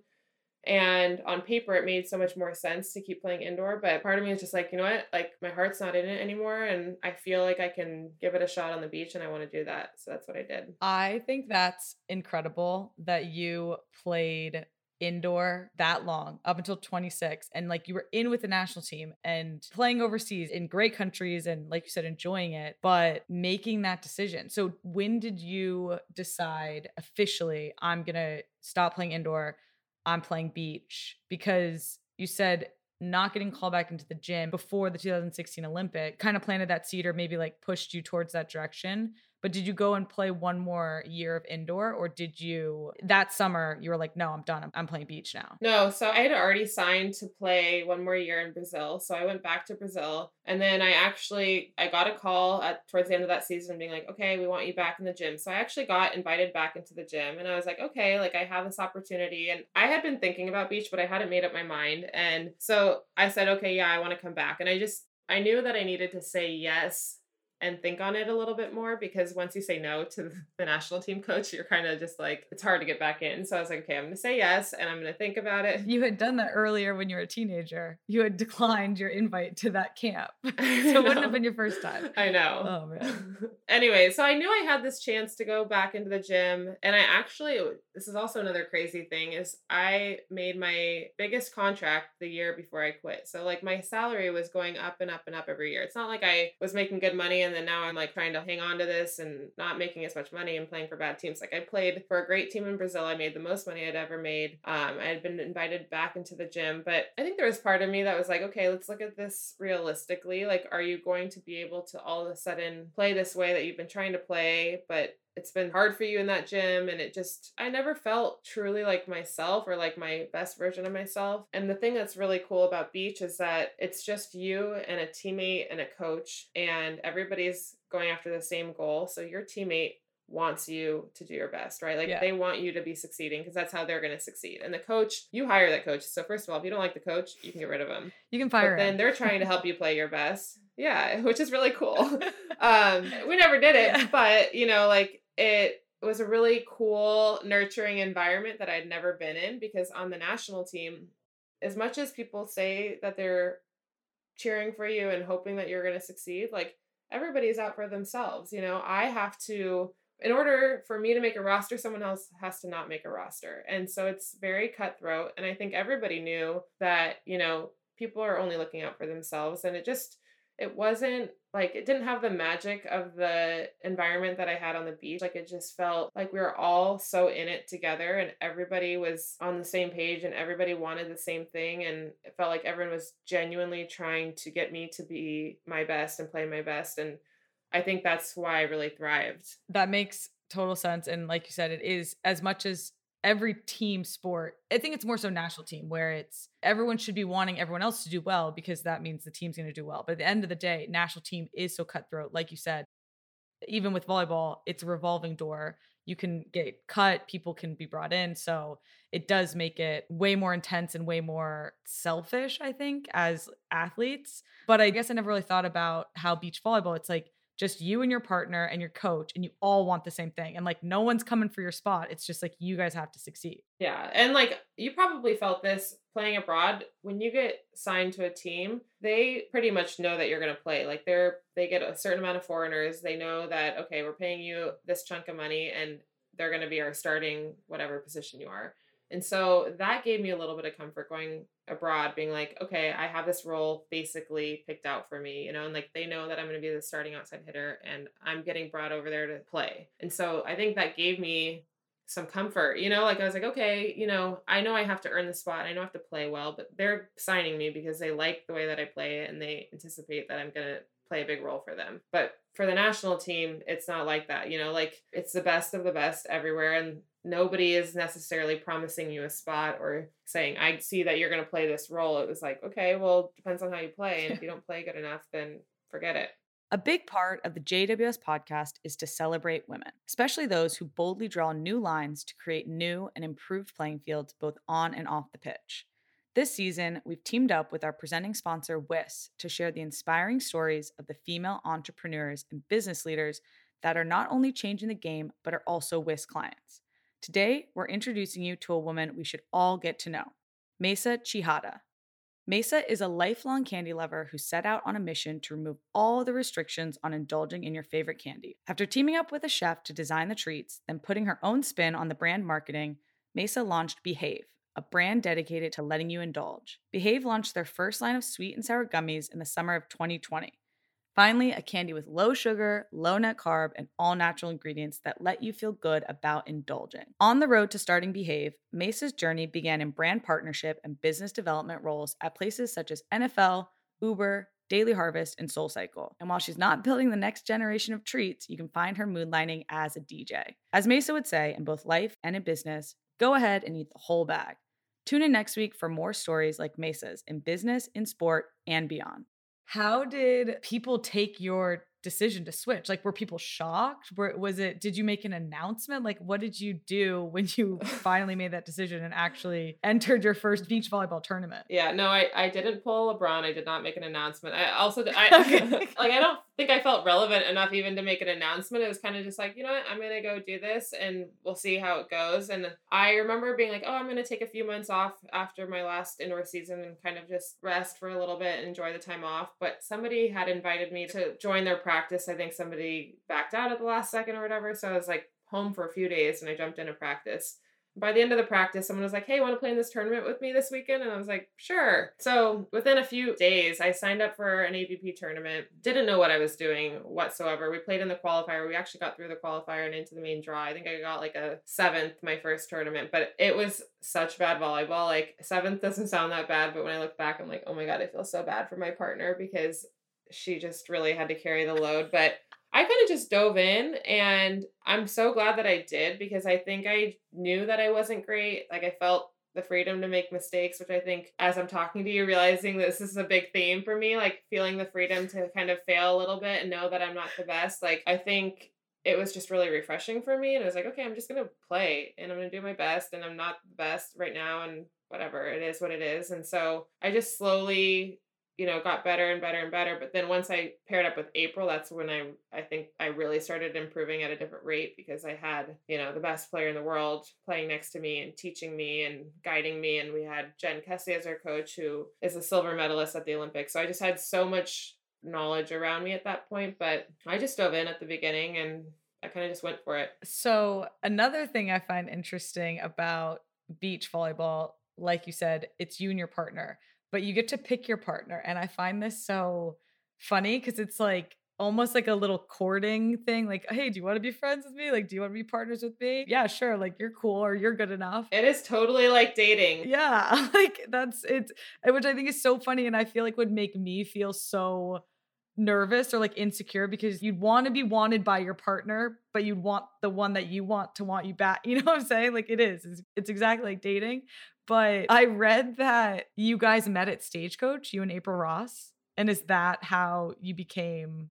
And on paper, it made so much more sense to keep playing indoor. But part of me is just like, you know what? Like, my heart's not in it anymore. And I feel like I can give it a shot on the beach and I want to do that. So that's what I did. I think that's incredible that you played indoor that long up until 26 and like you were in with the national team and playing overseas in great countries and like you said enjoying it but making that decision so when did you decide officially i'm to stop playing indoor I'm playing beach because you said not getting called back into the gym before the 2016 Olympic kind of planted that seed or maybe like pushed you towards that direction. But did you go and play one more year of indoor or did you that summer you were like, no, I'm done. I'm, I'm playing beach now? No, so I had already signed to play one more year in Brazil. So I went back to Brazil and then I actually I got a call at towards the end of that season being like, okay, we want you back in the gym. So I actually got invited back into the gym and I was like, okay, like I have this opportunity. And I had been thinking about beach, but I hadn't made up my mind. And so I said, okay, yeah, I want to come back. And I just I knew that I needed to say yes and think on it a little bit more because once you say no to the national team coach, you're kind of just like, it's hard to get back in. So I was like, okay, I'm going to say yes and I'm going to think about it. You had done that earlier when you were a teenager. You had declined your invite to that camp. so it wouldn't have been your first time. I know. Oh, man. anyway, so I knew I had this chance to go back into the gym. And I actually, this is also another crazy thing, is I made my biggest contract the year before I quit. So like my salary was going up and up and up every year. It's not like I was making good money and and then now I'm like trying to hang on to this and not making as much money and playing for bad teams. Like I played for a great team in Brazil. I made the most money I'd ever made. Um, I had been invited back into the gym, but I think there was part of me that was like, okay, let's look at this realistically. Like, are you going to be able to all of a sudden play this way that you've been trying to play, but it's been hard for you in that gym and it just i never felt truly like myself or like my best version of myself and the thing that's really cool about beach is that it's just you and a teammate and a coach and everybody's going after the same goal so your teammate wants you to do your best, right? Like yeah. they want you to be succeeding because that's how they're going to succeed. And the coach, you hire that coach. So first of all, if you don't like the coach, you can get rid of him. You can fire but him. Then they're trying to help you play your best. Yeah, which is really cool. um, we never did it, yeah. but you know, like it was a really cool, nurturing environment that I'd never been in because on the national team, as much as people say that they're cheering for you and hoping that you're going to succeed, like everybody's out for themselves. You know, I have to, in order for me to make a roster, someone else has to not make a roster. And so it's very cutthroat. And I think everybody knew that, you know, people are only looking out for themselves. And it just, it wasn't like it didn't have the magic of the environment that I had on the beach. Like it just felt like we were all so in it together and everybody was on the same page and everybody wanted the same thing. And it felt like everyone was genuinely trying to get me to be my best and play my best. And I think that's why I really thrived. That makes total sense. And like you said, it is as much as every team sport. I think it's more so national team where it's everyone should be wanting everyone else to do well because that means the team's going to do well. But at the end of the day, national team is so cutthroat. Like you said, even with volleyball, it's a revolving door. You can get cut, people can be brought in. So it does make it way more intense and way more selfish, I think, as athletes. But I guess I never really thought about how beach volleyball, it's like just you and your partner and your coach, and you all want the same thing. And like no one's coming for your spot. It's just like you guys have to succeed. Yeah. And like you probably felt this playing abroad. When you get signed to a team, they pretty much know that you're going to play. Like they're, they get a certain amount of foreigners. They know that, okay, we're paying you this chunk of money and they're going to be our starting whatever position you are. And so that gave me a little bit of comfort going abroad, being like, okay, I have this role basically picked out for me, you know, and like they know that I'm going to be the starting outside hitter and I'm getting brought over there to play. And so I think that gave me some comfort, you know, like I was like, okay, you know, I know I have to earn the spot. I know I have to play well, but they're signing me because they like the way that I play and they anticipate that I'm going to play a big role for them. But for the national team, it's not like that. You know, like it's the best of the best everywhere. And nobody is necessarily promising you a spot or saying, I see that you're going to play this role. It was like, okay, well, depends on how you play. And if you don't play good enough, then forget it. A big part of the JWS podcast is to celebrate women, especially those who boldly draw new lines to create new and improved playing fields both on and off the pitch. This season, we've teamed up with our presenting sponsor, Wix, to share the inspiring stories of the female entrepreneurs and business leaders that are not only changing the game, but are also Wix clients. Today, we're introducing you to a woman we should all get to know Mayssa Chehata. Mayssa is a lifelong candy lover who set out on a mission to remove all the restrictions on indulging in your favorite candy. After teaming up with a chef to design the treats, then putting her own spin on the brand marketing, Mayssa launched Behave, a brand dedicated to letting you indulge. Behave launched their first line of sweet and sour gummies in the summer of 2020. Finally, a candy with low sugar, low net carb, and all natural ingredients that let you feel good about indulging. On the road to starting Behave, Mayssa's journey began in brand partnership and business development roles at places such as NFL, Uber, Daily Harvest, and SoulCycle. And while she's not building the next generation of treats, you can find her moonlighting as a DJ. As Mayssa would say, in both life and in business, go ahead and eat the whole bag. Tune in next week for more stories like Mayssa's in business, in sport, and beyond. How did people take your decision to switch? Like, were people shocked? Were, was it, did you make an announcement? Like, what did you do when you finally made that decision and actually entered your first beach volleyball tournament? Yeah, no, I, I didn't pull LeBron. I did not make an announcement. I also, I, okay. like, I don't think I felt relevant enough even to make an announcement. It was kind of just like, you know what, I'm going to go do this and we'll see how it goes. And I remember being like, oh, I'm going to take a few months off after my last indoor season and kind of just rest for a little bit and enjoy the time off. But somebody had invited me to join their practice. I think somebody backed out at the last second or whatever. So I was like home for a few days and I jumped into practice by the end of the practice, someone was like, Hey, want to play in this tournament with me this weekend? And I was like, Sure. So within a few days, I signed up for an AVP tournament. Didn't know what I was doing whatsoever. We played in the qualifier. We actually got through the qualifier and into the main draw. I think I got like a seventh my first tournament, but it was such bad volleyball. Like, seventh doesn't sound that bad, but when I look back, I'm like, Oh my God, I feel so bad for my partner because she just really had to carry the load. But I kind of just dove in and I'm so glad that I did because I think I knew that I wasn't great. Like I felt the freedom to make mistakes, which I think as I'm talking to you, realizing this is a big theme for me, like feeling the freedom to kind of fail a little bit and know that I'm not the best. Like I think it was just really refreshing for me. And I was like, okay, I'm just to play and I'm to do my best. And I'm not the best right now. And whatever, it is what it is. And so I just slowly you know got better and better and better but then once i paired up with april that's when i i think i really started improving at a different rate because i had you know the best player in the world playing next to me and teaching me and guiding me and we had jen kessy as our coach who is a silver medalist at the olympics. So i just had so much knowledge around me at that point but i just dove in at the beginning and i kind of just went for it. So another thing i find interesting about beach volleyball like you said it's you and your partner but you get to pick your partner. And I find this so funny because it's like almost like a little courting thing. Like, hey, do you want to be friends with me? Like, do you want to be partners with me? Yeah, sure. Like, you're cool or you're good enough. It is totally like dating. Yeah. Like, that's it, which I think is so funny. And I feel like would make me feel so nervous or like insecure because you'd want to be wanted by your partner, but you'd want the one that you want to want you back. You know what I'm saying? Like, it is. It's, it's exactly like dating. But I read that you guys met at Stagecoach, you and April Ross. And is that how you became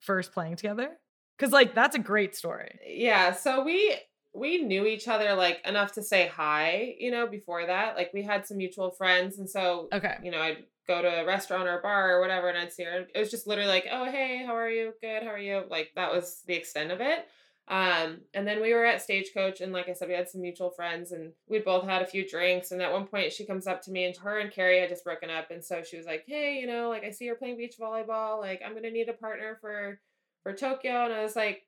first playing together? Because, like, that's a great story. Yeah. So we we knew each other like enough to say hi, you know, before that. Like we had some mutual friends. And so, Okay. you know, I'd go to a restaurant or a bar or whatever and I'd see her. It was just literally like, oh, hey, how are you? Good. How are you? Like that was the extent of it. Um, and then we were at Stagecoach, and like I said, we had some mutual friends, and we both had a few drinks. And at one point, she comes up to me, and her and Kerri had just broken up, and so she was like, "Hey, you know, like I see you're playing beach volleyball. Like I'm gonna need a partner for for Tokyo." And I was like,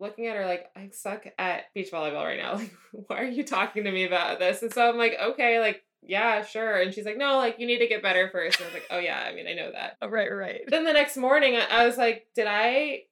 looking at her like I suck at beach volleyball right now. Like, why are you talking to me about this? And so I'm like, okay, like yeah, sure. And she's like, no, like you need to get better first. And I was like, oh yeah, I mean, I know that. Oh, right, right. Then the next morning, I- I was like, did I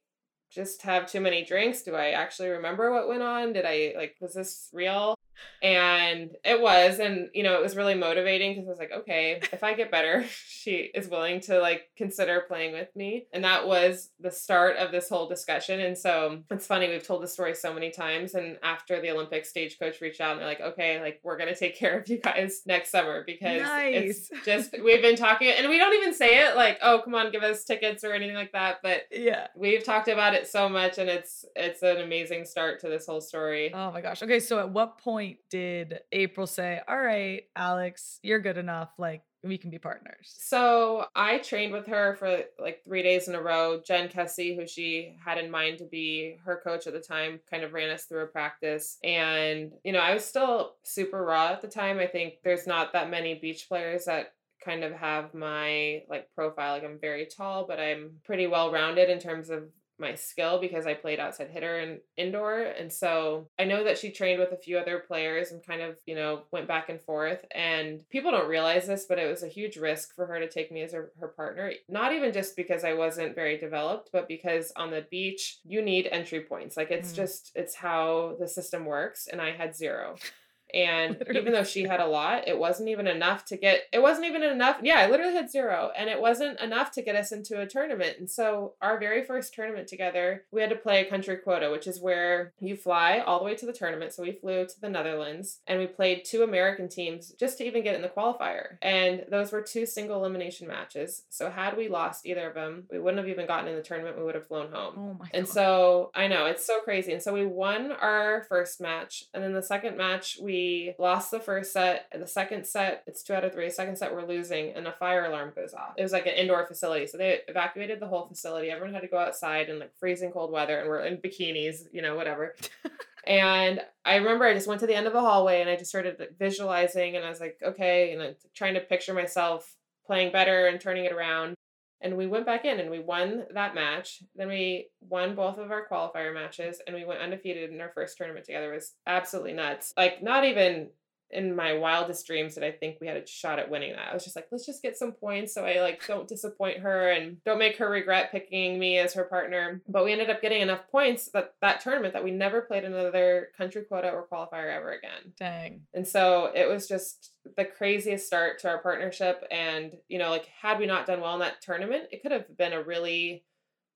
just have too many drinks? Do I actually remember what went on? Did I like was this real? And it was, and you know, it was really motivating because I was like, okay, if I get better, she is willing to like consider playing with me. And that was the start of this whole discussion. And so it's funny, we've told the story so many times. And after the Olympic stagecoach reached out and they're like, okay, like we're gonna take care of you guys next summer because it's just we've been talking and we don't even say it like, oh come on, give us tickets or anything like that. But Yeah. we've talked about it so much and it's it's an amazing start to this whole story. Oh my gosh. Okay, so at what point did April say, "All right, Alix, you're good enough. Like we can be partners." So I trained with her for like three days in a row. Jen Kessy, who she had in mind to be her coach at the time, kind of ran us through a practice. And, you know, I was still super raw at the time. I think there's not that many beach players that kind of have my like profile. Like I'm very tall, but I'm pretty well rounded in terms of my skill because I played outside hitter and indoor. And so I know that she trained with a few other players and kind of, you know, went back and forth. And people don't realize this, but it was a huge risk for her to take me as her, her partner. Not even just because I wasn't very developed, but because on the beach, you need entry points. Like it's Mm. just, it's how the system works. And I had zero. And Literally even though she had a lot, it wasn't even enough to get, it wasn't even enough. Yeah, I literally had zero. And it wasn't enough to get us into a tournament. And so our very first tournament together, we had to play a country quota, which is where you fly all the way to the tournament. So we flew to the Netherlands and we played two American teams just to even get in the qualifier. And those were two single elimination matches. So had we lost either of them, we wouldn't have even gotten in the tournament. We would have flown home. Oh my And god. so I know it's so crazy. And so we won our first match. And then the second match, we lost the first set. And the second set, it's two out of three. Second set, we're losing, and a fire alarm goes off. It was like an indoor facility. So they evacuated the whole facility. Everyone had to go outside in like freezing cold weather, and we're in bikinis, you know, whatever. and I remember I just went to the end of the hallway and I just started like, visualizing, and I was like, okay, and I'm trying to picture myself playing better and turning it around. And we went back in and we won that match. Then we won both of our qualifier matches and we went undefeated in our first tournament together. It was absolutely nuts. Like, not even in my wildest dreams that I think we had a shot at winning that. I was just like, let's just get some points so I like don't disappoint her and don't make her regret picking me as her partner. But we ended up getting enough points that that tournament that we never played another country quota or qualifier ever again. Dang. And so it was just the craziest start to our partnership. And, you know, like, had we not done well in that tournament, it could have been a really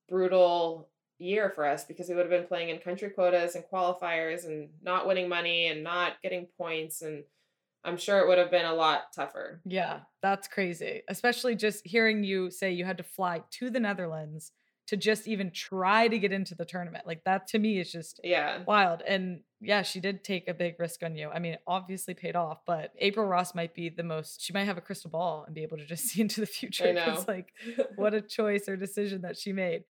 brutal year for us because we would have been playing in country quotas and qualifiers and not winning money and not getting points. And I'm sure it would have been a lot tougher. Yeah, that's crazy. Especially just hearing you say you had to fly to the Netherlands to just even try to get into the tournament. Like that to me is just Yeah. wild. And yeah, she did take a big risk on you. I mean, it obviously paid off, but April Ross might be the most, she might have a crystal ball and be able to just see into the future. I know. It's like, what a choice or decision that she made.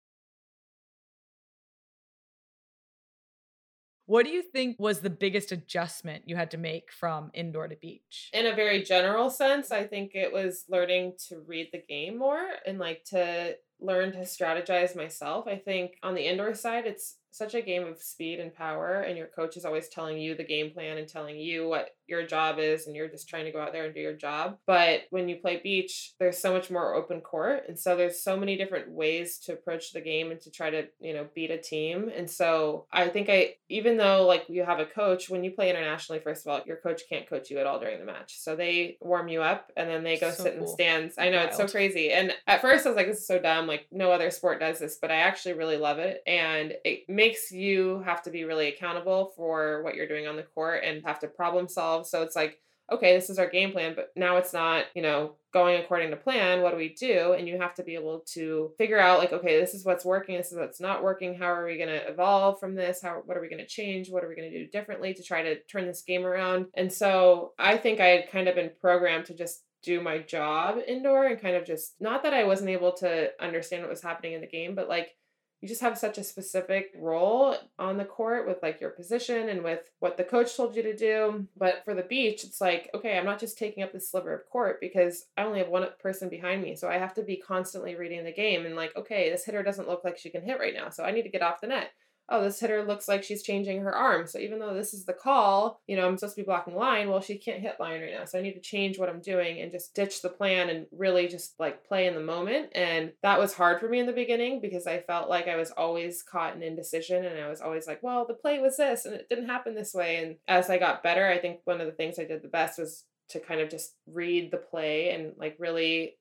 What do you think was the biggest adjustment you had to make from indoor to beach? in a very general sense, I think it was learning to read the game more and like to learn to strategize myself. I think on the indoor side, it's such a game of speed and power, and your coach is always telling you the game plan and telling you what your job is, and you're just trying to go out there and do your job. But when you play beach, there's so much more open court, and so there's so many different ways to approach the game and to try to, you know, beat a team. And so I think I, even though like you have a coach, when you play internationally, first of all, your coach can't coach you at all during the match. So they warm you up and then they go So sit in the stands. I know it's so crazy. And at first I was like, this is so dumb. Like no other sport does this, but I actually really love it. And it makes you have to be really accountable for what you're doing on the court and have to problem solve. So it's like, okay, this is our game plan, but now it's not, you know, going according to plan. What do we do? And you have to be able to figure out, like, okay, this is what's working, this is what's not working. How are we going to evolve from this? How, what are we going to change? What are we going to do differently to try to turn this game around? And so I think I had kind of been programmed to just do my job indoor and kind of just not that I wasn't able to understand what was happening in the game, but like you just have such a specific role on the court with like your position and with what the coach told you to do. But for the beach, it's like, okay, I'm not just taking up this sliver of court because I only have one person behind me. So I have to be constantly reading the game and like, okay, this hitter doesn't look like she can hit right now. So I need to get off the net oh, this hitter looks like she's changing her arm. So even though this is the call, you know, I'm supposed to be blocking line, well, she can't hit line right now. So I need to change what I'm doing and just ditch the plan and really just like play in the moment. And that was hard for me in the beginning because I felt like I was always caught in indecision and I was always like, well, the play was this and it didn't happen this way. And as I got better, I think one of the things I did the best was to kind of just read the play and like really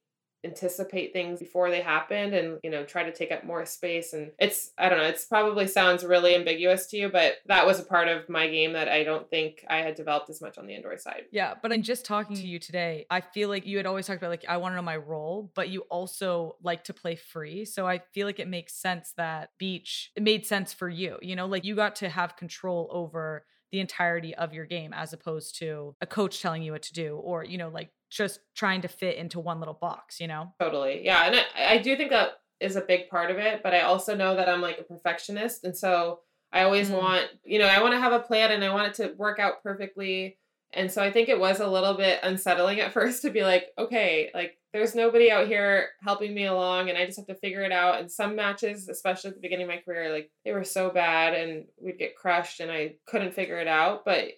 anticipate things before they happened and you know try to take up more space. And it's i don't know it's probably sounds really ambiguous to you but that was a part of my game that i don't think i had developed as much on the indoor side. Yeah but in just talking to you today i feel like you had always talked about like i want to know my role but you also like to play free. So i feel like it makes sense that beach it made sense for you you know like you got to have control over the entirety of your game as opposed to a coach telling you what to do or you know like just trying to fit into one little box, you know? Totally. Yeah. And I, I do think that is a big part of it, but I also know that I'm like a perfectionist. And so I always mm. want, you know, I want to have a plan and I want it to work out perfectly. And so I think it was a little bit unsettling at first to be like, okay, like there's nobody out here helping me along and I just have to figure it out. And some matches, especially at the beginning of my career, like they were so bad and we'd get crushed and I couldn't figure it out. But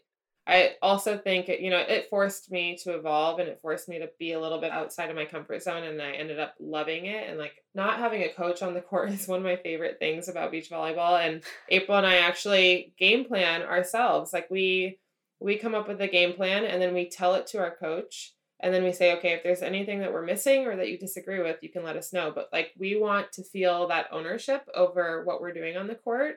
I also think it, you know, it forced me to evolve and it forced me to be a little bit outside of my comfort zone and I ended up loving it and like not having a coach on the court is one of my favorite things about beach volleyball and April and I actually game plan ourselves. Like we we come up with a game plan and then we tell it to our coach and then we say okay if there's anything that we're missing or that you disagree with you can let us know but like we want to feel that ownership over what we're doing on the court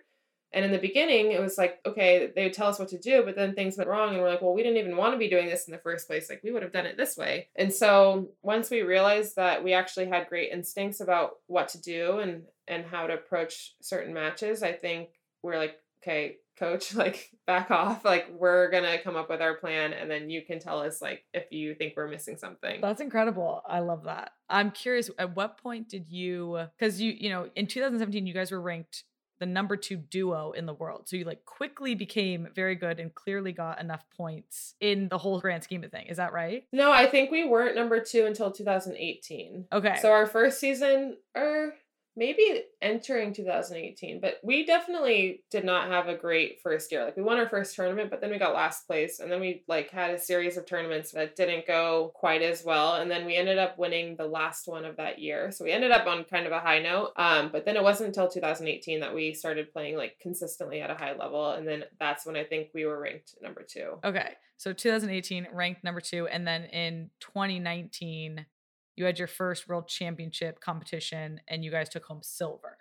and in the beginning, it was like, okay, they would tell us what to do, but then things went wrong. And we're like, well, we didn't even want to be doing this in the first place. Like, we would have done it this way. And so once we realized that we actually had great instincts about what to do and, and how to approach certain matches, I think we're like, okay, coach, like, back off. Like, we're going to come up with our plan. And then you can tell us, like, if you think we're missing something. That's incredible. I love that. I'm curious, at what point did you, because you, you know, in 2017, you guys were ranked the number two duo in the world. So you like quickly became very good and clearly got enough points in the whole grand scheme of thing. Is that right? No, I think we weren't number two until 2018. Okay. So our first season, or er, maybe entering 2018 but we definitely did not have a great first year. Like we won our first tournament but then we got last place and then we like had a series of tournaments that didn't go quite as well and then we ended up winning the last one of that year. So we ended up on kind of a high note um but then it wasn't until 2018 that we started playing like consistently at a high level and then that's when i think we were ranked number two. Okay so 2018 ranked number two and then in 2019 you had your first world championship competition and you guys took home silver.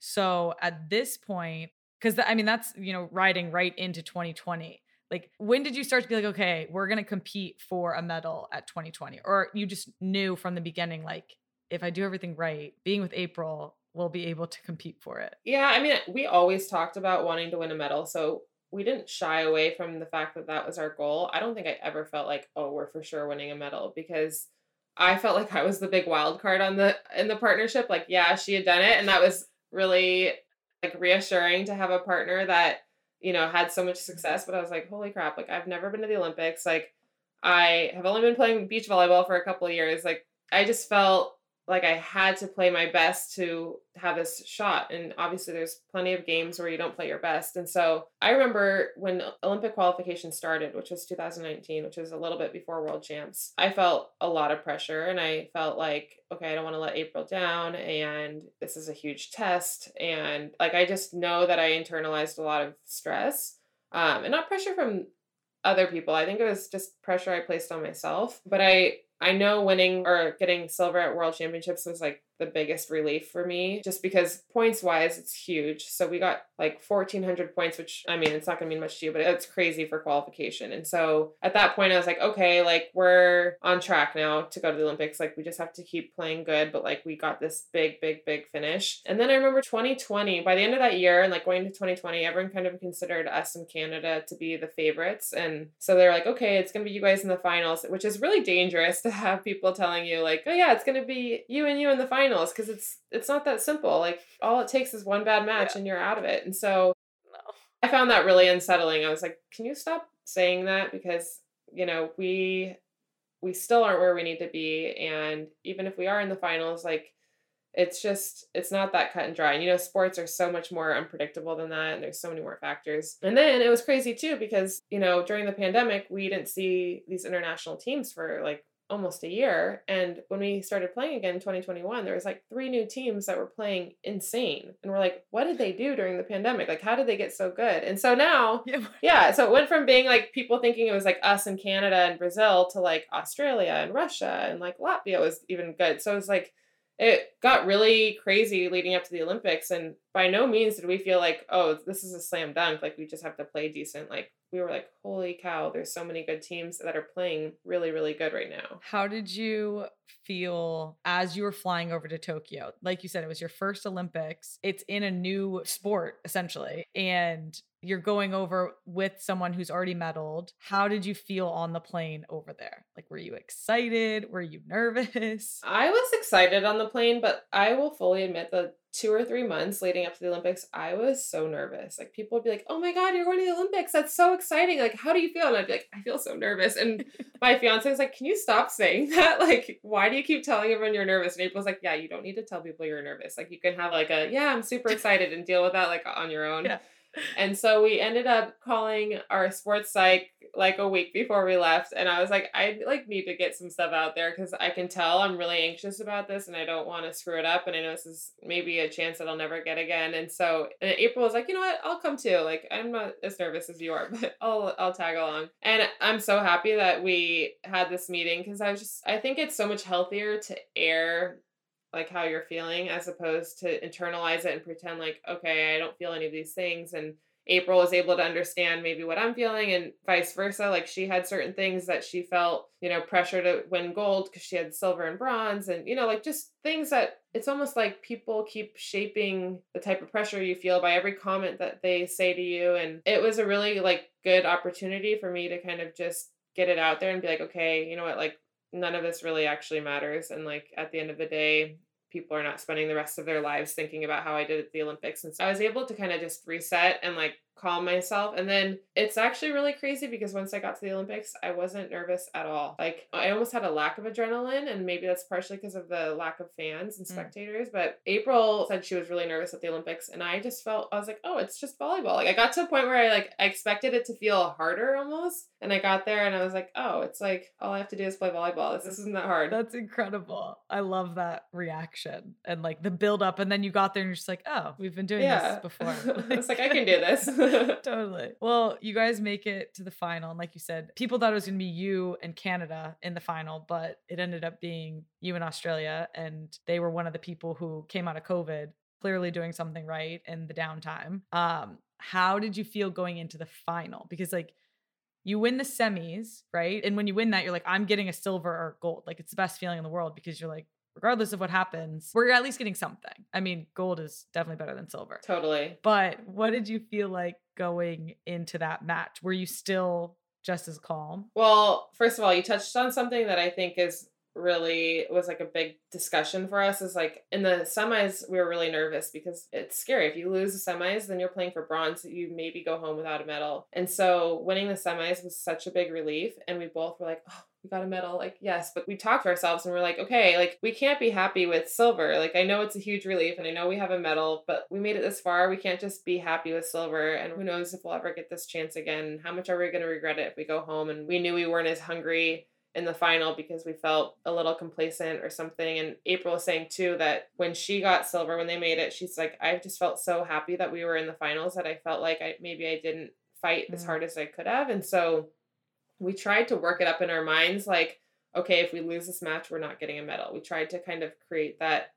So at this point, because I mean, that's, you know, riding right into 2020. Like, when did you start to be like, okay, we're going to compete for a medal at 2020? Or you just knew from the beginning, like, if I do everything right, being with April, we'll be able to compete for it? Yeah. I mean, we always talked about wanting to win a medal. So we didn't shy away from the fact that that was our goal. I don't think I ever felt like, oh, we're for sure winning a medal because I felt like I was the big wild card on the in the partnership. Like, yeah, she had done it, and that was really like reassuring to have a partner that you know had so much success. But I was like, holy crap! Like, I've never been to the Olympics. Like, I have only been playing beach volleyball for a couple of years. Like, I just felt like I had to play my best to have this shot. And obviously, there's plenty of games where you don't play your best. And so I remember when Olympic qualification started, which was 2019, which was a little bit before World Champs, I felt a lot of pressure and I felt like, okay, I don't want to let April down. And this is a huge test. And like, I just know that I internalized a lot of stress um, and not pressure from other people. I think it was just pressure I placed on myself. But I I know winning or getting silver at world championships was like the biggest relief for me just because points wise it's huge. So we got like 1400 points which I mean it's not going to mean much to you but it's crazy for qualification. And so at that point I was like okay, like we're on track now to go to the Olympics. Like we just have to keep playing good but like we got this big big big finish. And then I remember 2020 by the end of that year and like going to 2020 everyone kind of considered us in Canada to be the favorites and so they're like okay, it's going to be you guys in the finals, which is really dangerous to have people telling you like, "Oh yeah, it's going to be you and you in the finals because it's it's not that simple. Like all it takes is one bad match yeah. and you're out of it. And so no. I found that really unsettling. I was like, can you stop saying that because you know we we still aren't where we need to be and even if we are in the finals like it's just it's not that cut and dry and you know sports are so much more unpredictable than that and there's so many more factors and then it was crazy too because you know during the pandemic we didn't see these international teams for like almost a year. And when we started playing again in 2021, there was like three new teams that were playing insane. And we're like, what did they do during the pandemic? Like, how did they get so good? And so now, yeah, yeah so it went from being like people thinking it was like us in Canada and Brazil to like Australia and Russia and like Latvia was even good. So it was like, it got really crazy leading up to the Olympics. And by no means did we feel like, oh, this is a slam dunk. Like, we just have to play decent. Like, we were like, holy cow, there's so many good teams that are playing really, really good right now. How did you feel as you were flying over to Tokyo? Like you said, it was your first Olympics. It's in a new sport, essentially. And you're going over with someone who's already medaled. How did you feel on the plane over there? Like, were you excited? Were you nervous? I was excited on the plane, but I will fully admit that two or three months leading up to the Olympics, I was so nervous. Like people would be like, "Oh my god, you're going to the Olympics! That's so exciting! Like, how do you feel?" And I'd be like, "I feel so nervous." And my fiance was like, "Can you stop saying that? Like, why do you keep telling everyone you're nervous?" And April's like, "Yeah, you don't need to tell people you're nervous. Like, you can have like a yeah, I'm super excited and deal with that like on your own." Yeah and so we ended up calling our sports psych like a week before we left and i was like i like need to get some stuff out there because i can tell i'm really anxious about this and i don't want to screw it up and i know this is maybe a chance that i'll never get again. And so and april was like you know what? I'll come too. Like i'm not as nervous as you are but i'll i'll tag along. And i'm so happy that we had this meeting because i was just i think it's so much healthier to air like how you're feeling as opposed to internalize it and pretend like okay i don't feel any of these things and april is able to understand maybe what i'm feeling and vice versa like she had certain things that she felt you know pressure to win gold because she had silver and bronze and you know like just things that it's almost like people keep shaping the type of pressure you feel by every comment that they say to you and it was a really like good opportunity for me to kind of just get it out there and be like okay you know what like none of this really actually matters. And like at the end of the day, people are not spending the rest of their lives thinking about how I did at the Olympics. And so I was able to kind of just reset and like calm myself. And then it's actually really crazy because once I got to the Olympics, I wasn't nervous at all. Like I almost had a lack of adrenaline, and maybe that's partially because of the lack of fans and mm. spectators. Mm. But April said she was really nervous at the Olympics, and I just felt I was like, oh, it's just volleyball. Like I got to a point where I like I expected it to feel harder almost, and I got there and I was like, oh, it's like all I have to do is play volleyball. This, this isn't that hard. That's incredible. I love that reaction and like the build up, and then you got there and you're just like, oh, we've been doing yeah. this before. it's like I can do this. totally. Well, you guys make it to the final. And like you said, people thought it was going to be you and Canada in the final, but it ended up being you and Australia. And they were one of the people who came out of COVID, clearly doing something right in the downtime. Um, how did you feel going into the final? Because, like, you win the semis, right? And when you win that, you're like, I'm getting a silver or gold. Like, it's the best feeling in the world because you're like, regardless of what happens, we're at least getting something. I mean, gold is definitely better than silver. Totally. But what did you feel like going into that match? Were you still just as calm? Well, first of all, you touched on something that I think is really was like a big discussion for us is like in the semis we were really nervous because it's scary. If you lose the semis then you're playing for bronze you maybe go home without a medal. And so winning the semis was such a big relief and we both were like oh we got a medal like yes but we talked to ourselves and we're like okay like we can't be happy with silver. Like i know it's a huge relief and i know we have a medal but we made it this far. We can't just be happy with silver and who knows if we'll ever get this chance again. How much are we going to regret it if we go home? And we knew we weren't as hungry in the final because we felt a little complacent or something. And April was saying too that when she got silver, when they made it, she's like, I just felt so happy that we were in the finals that I felt like I maybe I didn't fight mm-hmm. as mm. hard as I could have. And so we tried to work it up in our minds like okay if we lose this match we're not getting a medal we tried to kind of create that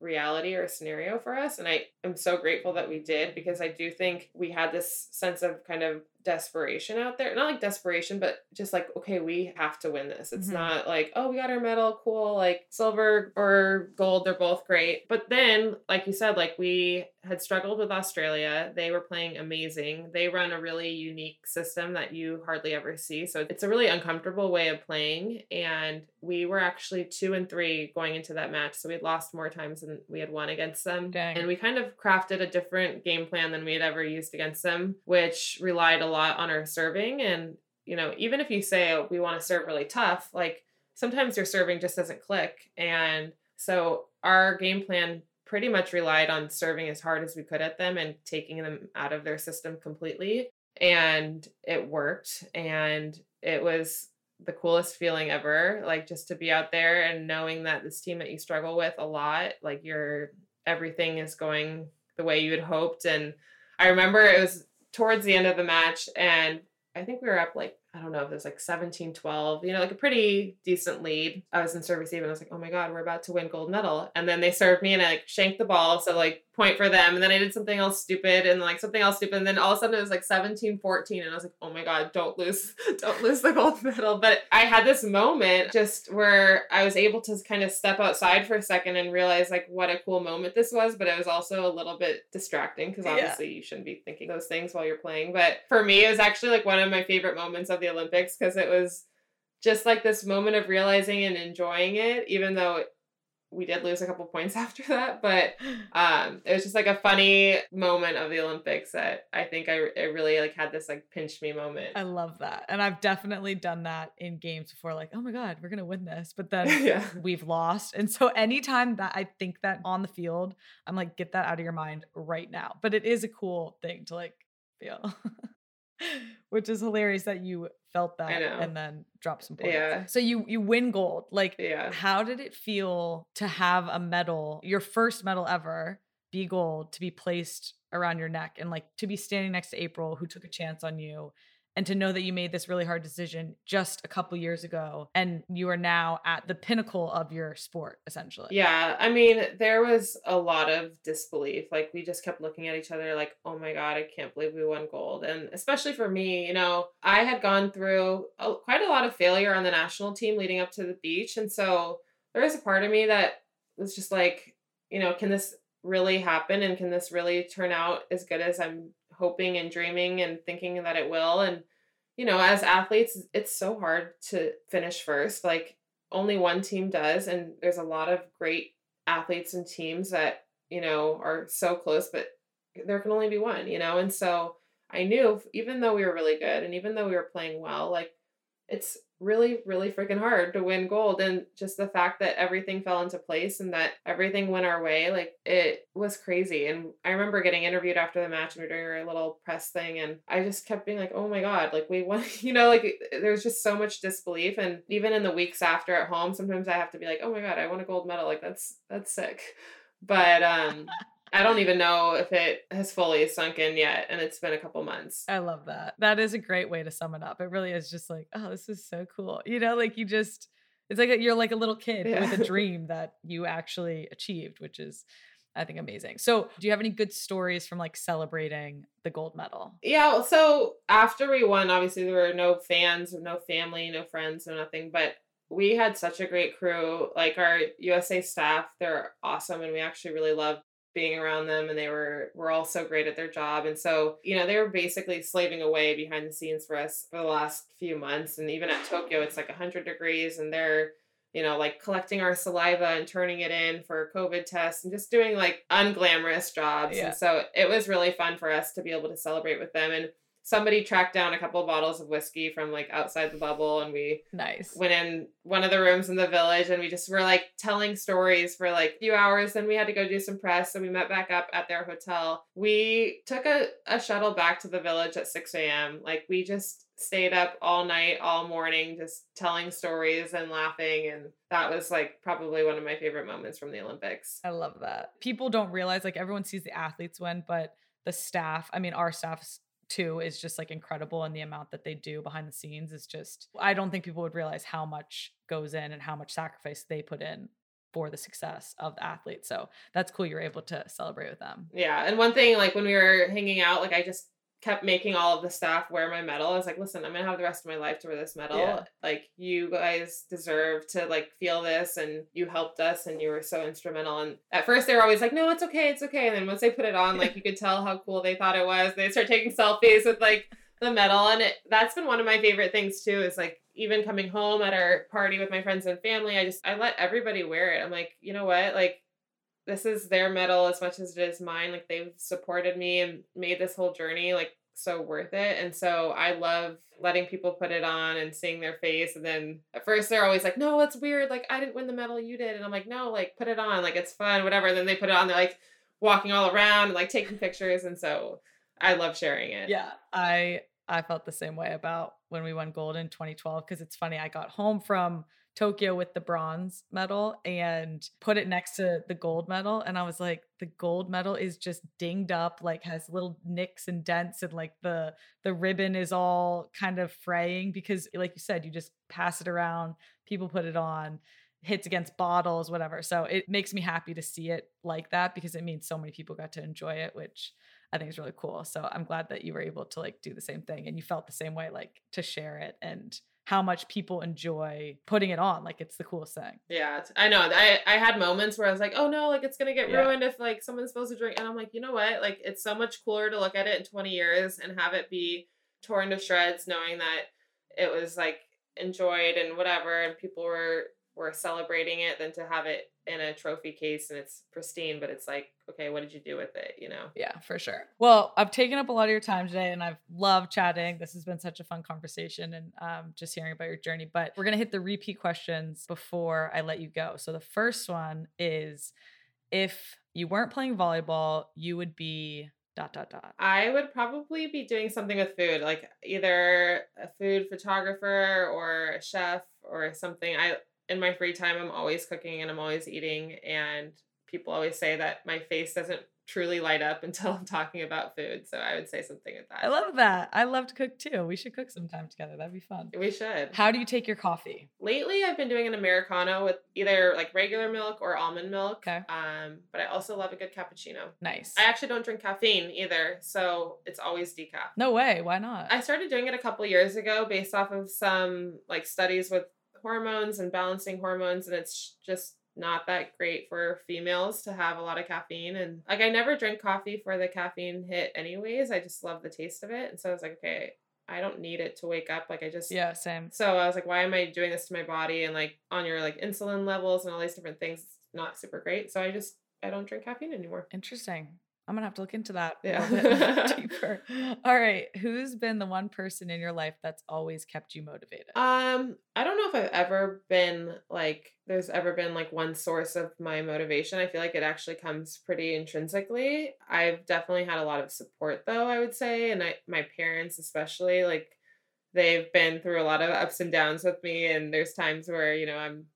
reality or scenario for us. And I am so grateful that we did because I do think we had this sense of kind of desperation out there. Not like desperation, but just like, okay, we have to win this. It's mm-hmm. not like, oh, we got our medal, cool. Like silver or gold, they're both great. But then, like you said, like we had struggled with Australia. They were playing amazing. They run a really unique system that you hardly ever see. So it's a really uncomfortable way of playing. And we were actually two and three going into that match. So we had lost more times than we had won against them. Dang. And we kind of crafted a different game plan than we had ever used against them, which relied a lot on our serving. And, you know, even if you say oh, we want to serve really tough, like sometimes your serving just doesn't click. And so our game plan pretty much relied on serving as hard as we could at them and taking them out of their system completely. And it worked. And it was the coolest feeling ever. Like just to be out there and knowing that this team that you struggle with a lot, like your everything is going the way you had hoped. And I remember it was towards the end of the match and I think we were up like I don't know if it was like 17 12, you know, like a pretty decent lead. I was in service even. I was like, oh my God, we're about to win gold medal. And then they served me and I like shanked the ball. So like point for them. And then I did something else stupid and like something else stupid. And then all of a sudden it was like 17 14. And I was like, oh my God, don't lose, don't lose the gold medal. But I had this moment just where I was able to kind of step outside for a second and realize like what a cool moment this was. But it was also a little bit distracting because obviously yeah. you shouldn't be thinking those things while you're playing. But for me, it was actually like one of my favorite moments of the Olympics because it was just like this moment of realizing and enjoying it, even though we did lose a couple points after that, but um, it was just like a funny moment of the Olympics that I think I, I really like had this like pinch me moment. I love that, and I've definitely done that in games before. Like, oh my god, we're gonna win this, but then yeah. we've lost, and so anytime that I think that on the field, I'm like, get that out of your mind right now. But it is a cool thing to like feel. Which is hilarious that you felt that and then dropped some points. Yeah. So you you win gold. Like yeah. how did it feel to have a medal, your first medal ever, be gold, to be placed around your neck and like to be standing next to April who took a chance on you and to know that you made this really hard decision just a couple years ago and you are now at the pinnacle of your sport essentially. Yeah i mean there was a lot of disbelief. Like we just kept looking at each other like oh my god i can't believe we won gold. And especially for me you know i had gone through a, quite a lot of failure on the national team leading up to the beach and so there was a part of me that was just like you know can this really happen? And can this really turn out as good as i'm hoping and dreaming and thinking that it will. And, you know, as athletes, it's so hard to finish first. Like, only one team does. And there's a lot of great athletes and teams that, you know, are so close, but there can only be one, you know? And so I knew, even though we were really good and even though we were playing well, like, it's really, really freaking hard to win gold. And just the fact that everything fell into place and that everything went our way, like it was crazy. And I remember getting interviewed after the match and we are doing our little press thing. And I just kept being like, oh my God, like we won, you know, like there's just so much disbelief. And even in the weeks after at home, sometimes I have to be like, oh my God, I won a gold medal. Like that's, that's sick. But, um, I don't even know if it has fully sunk in yet, and it's been a couple months. I love that. That is a great way to sum it up. It really is just like, oh, this is so cool. You know, like you just, it's like a, you're like a little kid yeah. with a dream that you actually achieved, which is, I think, amazing. So, do you have any good stories from like celebrating the gold medal? Yeah. So, after we won, obviously, there were no fans, no family, no friends, no nothing, but we had such a great crew. Like our USA staff, they're awesome, and we actually really love being around them and they were were all so great at their job and so you know they were basically slaving away behind the scenes for us for the last few months and even at tokyo it's like 100 degrees and they're you know like collecting our saliva and turning it in for covid tests and just doing like unglamorous jobs yeah. and so it was really fun for us to be able to celebrate with them and somebody tracked down a couple of bottles of whiskey from like outside the bubble and we nice. went in one of the rooms in the village and we just were like telling stories for like a few hours then we had to go do some press and we met back up at their hotel. We took a, a shuttle back to the village at 6 a.m like we just stayed up all night all morning just telling stories and laughing and that was like probably one of my favorite moments from the olympics. I love that. People don't realize like everyone sees the athletes win but the staff i mean our staff's too is just like incredible and the amount that they do behind the scenes is just I don't think people would realize how much goes in and how much sacrifice they put in for the success of the athlete. So that's cool. You're able to celebrate with them. Yeah. And one thing, like when we were hanging out, like I just kept making all of the staff wear my medal. I was like, listen, I'm gonna have the rest of my life to wear this medal. Yeah. Like you guys deserve to like feel this and you helped us and you were so instrumental. And at first they were always like, No, it's okay, it's okay. And then once they put it on, like you could tell how cool they thought it was. They start taking selfies with like the medal. And it, that's been one of my favorite things too, is like even coming home at our party with my friends and family, I just I let everybody wear it. I'm like, you know what? Like this is their medal as much as it is mine. Like they've supported me and made this whole journey like so worth it. And so I love letting people put it on and seeing their face. And then at first they're always like, no, it's weird. Like I didn't win the medal, you did. And I'm like, no, like put it on. Like it's fun, whatever. And then they put it on, they're like walking all around and like taking pictures. And so I love sharing it. Yeah. I I felt the same way about when we won gold in 2012 because it's funny. I got home from Tokyo with the bronze medal and put it next to the gold medal. And I was like, the gold medal is just dinged up, like has little nicks and dents, and like the the ribbon is all kind of fraying because, like you said, you just pass it around, people put it on, hits against bottles, whatever. So it makes me happy to see it like that because it means so many people got to enjoy it, which I think is really cool. So I'm glad that you were able to like do the same thing and you felt the same way, like to share it and how much people enjoy putting it on. Like it's the coolest thing. Yeah, I know. I I had moments where I was like, oh no, like it's gonna get Yeah. ruined if like someone's supposed to drink, and I'm like, you know what? Like it's so much cooler to look at it in 20 years and have it be torn to shreds, knowing that it was like enjoyed and whatever, and people were were celebrating it, than to have it in a trophy case and it's pristine, but it's like, okay, what did you do with it? You know? Yeah, for sure. Well, I've taken up a lot of your time today and I've loved chatting. This has been such a fun conversation and um, just hearing about your journey. But we're going to hit the repeat questions before I let you go. So the first one is if you weren't playing volleyball, you would be dot, dot, dot. I would probably be doing something with food, like either a food photographer or a chef or something. I in my free time I'm always cooking and I'm always eating and people always say that my face doesn't truly light up until I'm talking about food. So I would say something like that. I love that. I love to cook too. We should cook sometime together. That'd be fun. we should. How do you take your coffee? Lately I've been doing an Americano with either like regular milk or almond milk. Okay. Um, but I also love a good cappuccino. Nice. I actually don't drink caffeine either, so it's always decaf. No way. Why not? I started doing it a couple years ago based off of some like studies with hormones and balancing hormones and it's just not that great for females to have a lot of caffeine and like I never drink coffee for the caffeine hit anyways. I just love the taste of it. And so I was like, okay, I don't need it to wake up. Like I just yeah, same. So I was like, why am I doing this to my body and like on your like insulin levels and all these different things it's not super great. So I just I don't drink caffeine anymore. Interesting. I'm gonna have to look into that a Yeah. little bit deeper. All right. Who's been the one person in your life that's always kept you motivated? Um, I don't know if I've ever been like there's ever been like one source of my motivation. I feel like it actually comes pretty intrinsically. I've definitely had a lot of support though, I would say, and I my parents especially like they've been through a lot of ups and downs with me and there's times where, you know, I'm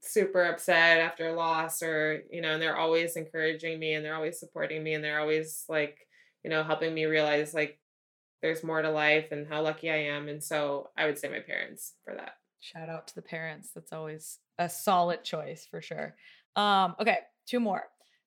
super upset after a loss or, you know, and they're always encouraging me and they're always supporting me and they're always like, you know, helping me realize like there's more to life and how lucky I am. And so I would say my parents for that. Shout out to the parents. That's always a solid choice for sure. Um, okay, two more.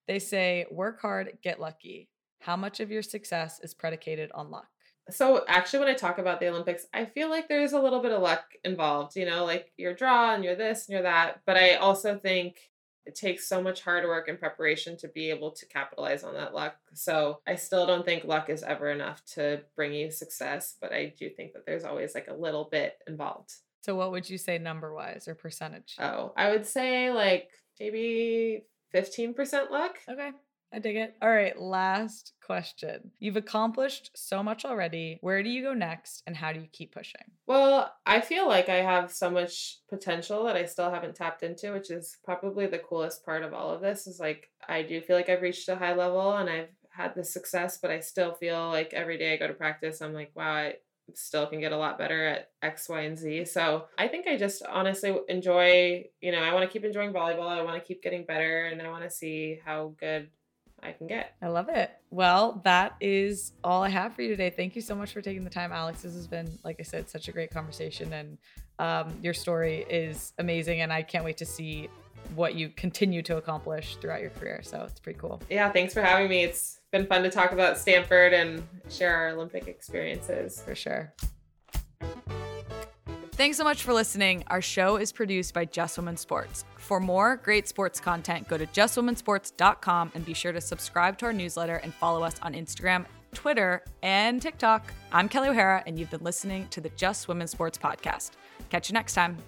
They say work hard, get lucky. How much of your success is predicated on luck? So actually when I talk about the Olympics, I feel like there's a little bit of luck involved, you know, like you're draw and you're this and you're that. But I also think it takes so much hard work and preparation to be able to capitalize on that luck. So I still don't think luck is ever enough to bring you success, but I do think that there's always like a little bit involved. So what would you say number wise or percentage? Oh, I would say like maybe 15% luck. Okay. I dig it. All right, last question. You've accomplished so much already. Where do you go next and how do you keep pushing? Well, I feel like I have so much potential that I still haven't tapped into, which is probably the coolest part of all of this is like I do feel like I've reached a high level and I've had the success, but I still feel like every day I go to practice, I'm like, wow, I still can get a lot better at X, Y, and Z. So I think I just honestly enjoy, you know, I want to keep enjoying volleyball. I want to keep getting better and I want to see how good I can get. I love it. Well, that is all I have for you today. Thank you so much for taking the time, Alix. This has been, like I said, such a great conversation, and um, your story is amazing. And I can't wait to see what you continue to accomplish throughout your career. So it's pretty cool. Yeah, thanks for having me. It's been fun to talk about Stanford and share our Olympic experiences. For sure. Thanks so much for listening. Our show is produced by Just Women Sports. For more great sports content, go to justwomensports.com and be sure to subscribe to our newsletter and follow us on Instagram, Twitter, and TikTok. I'm Kelly O'Hara, and you've been listening to the Just Women Sports Podcast. Catch you next time.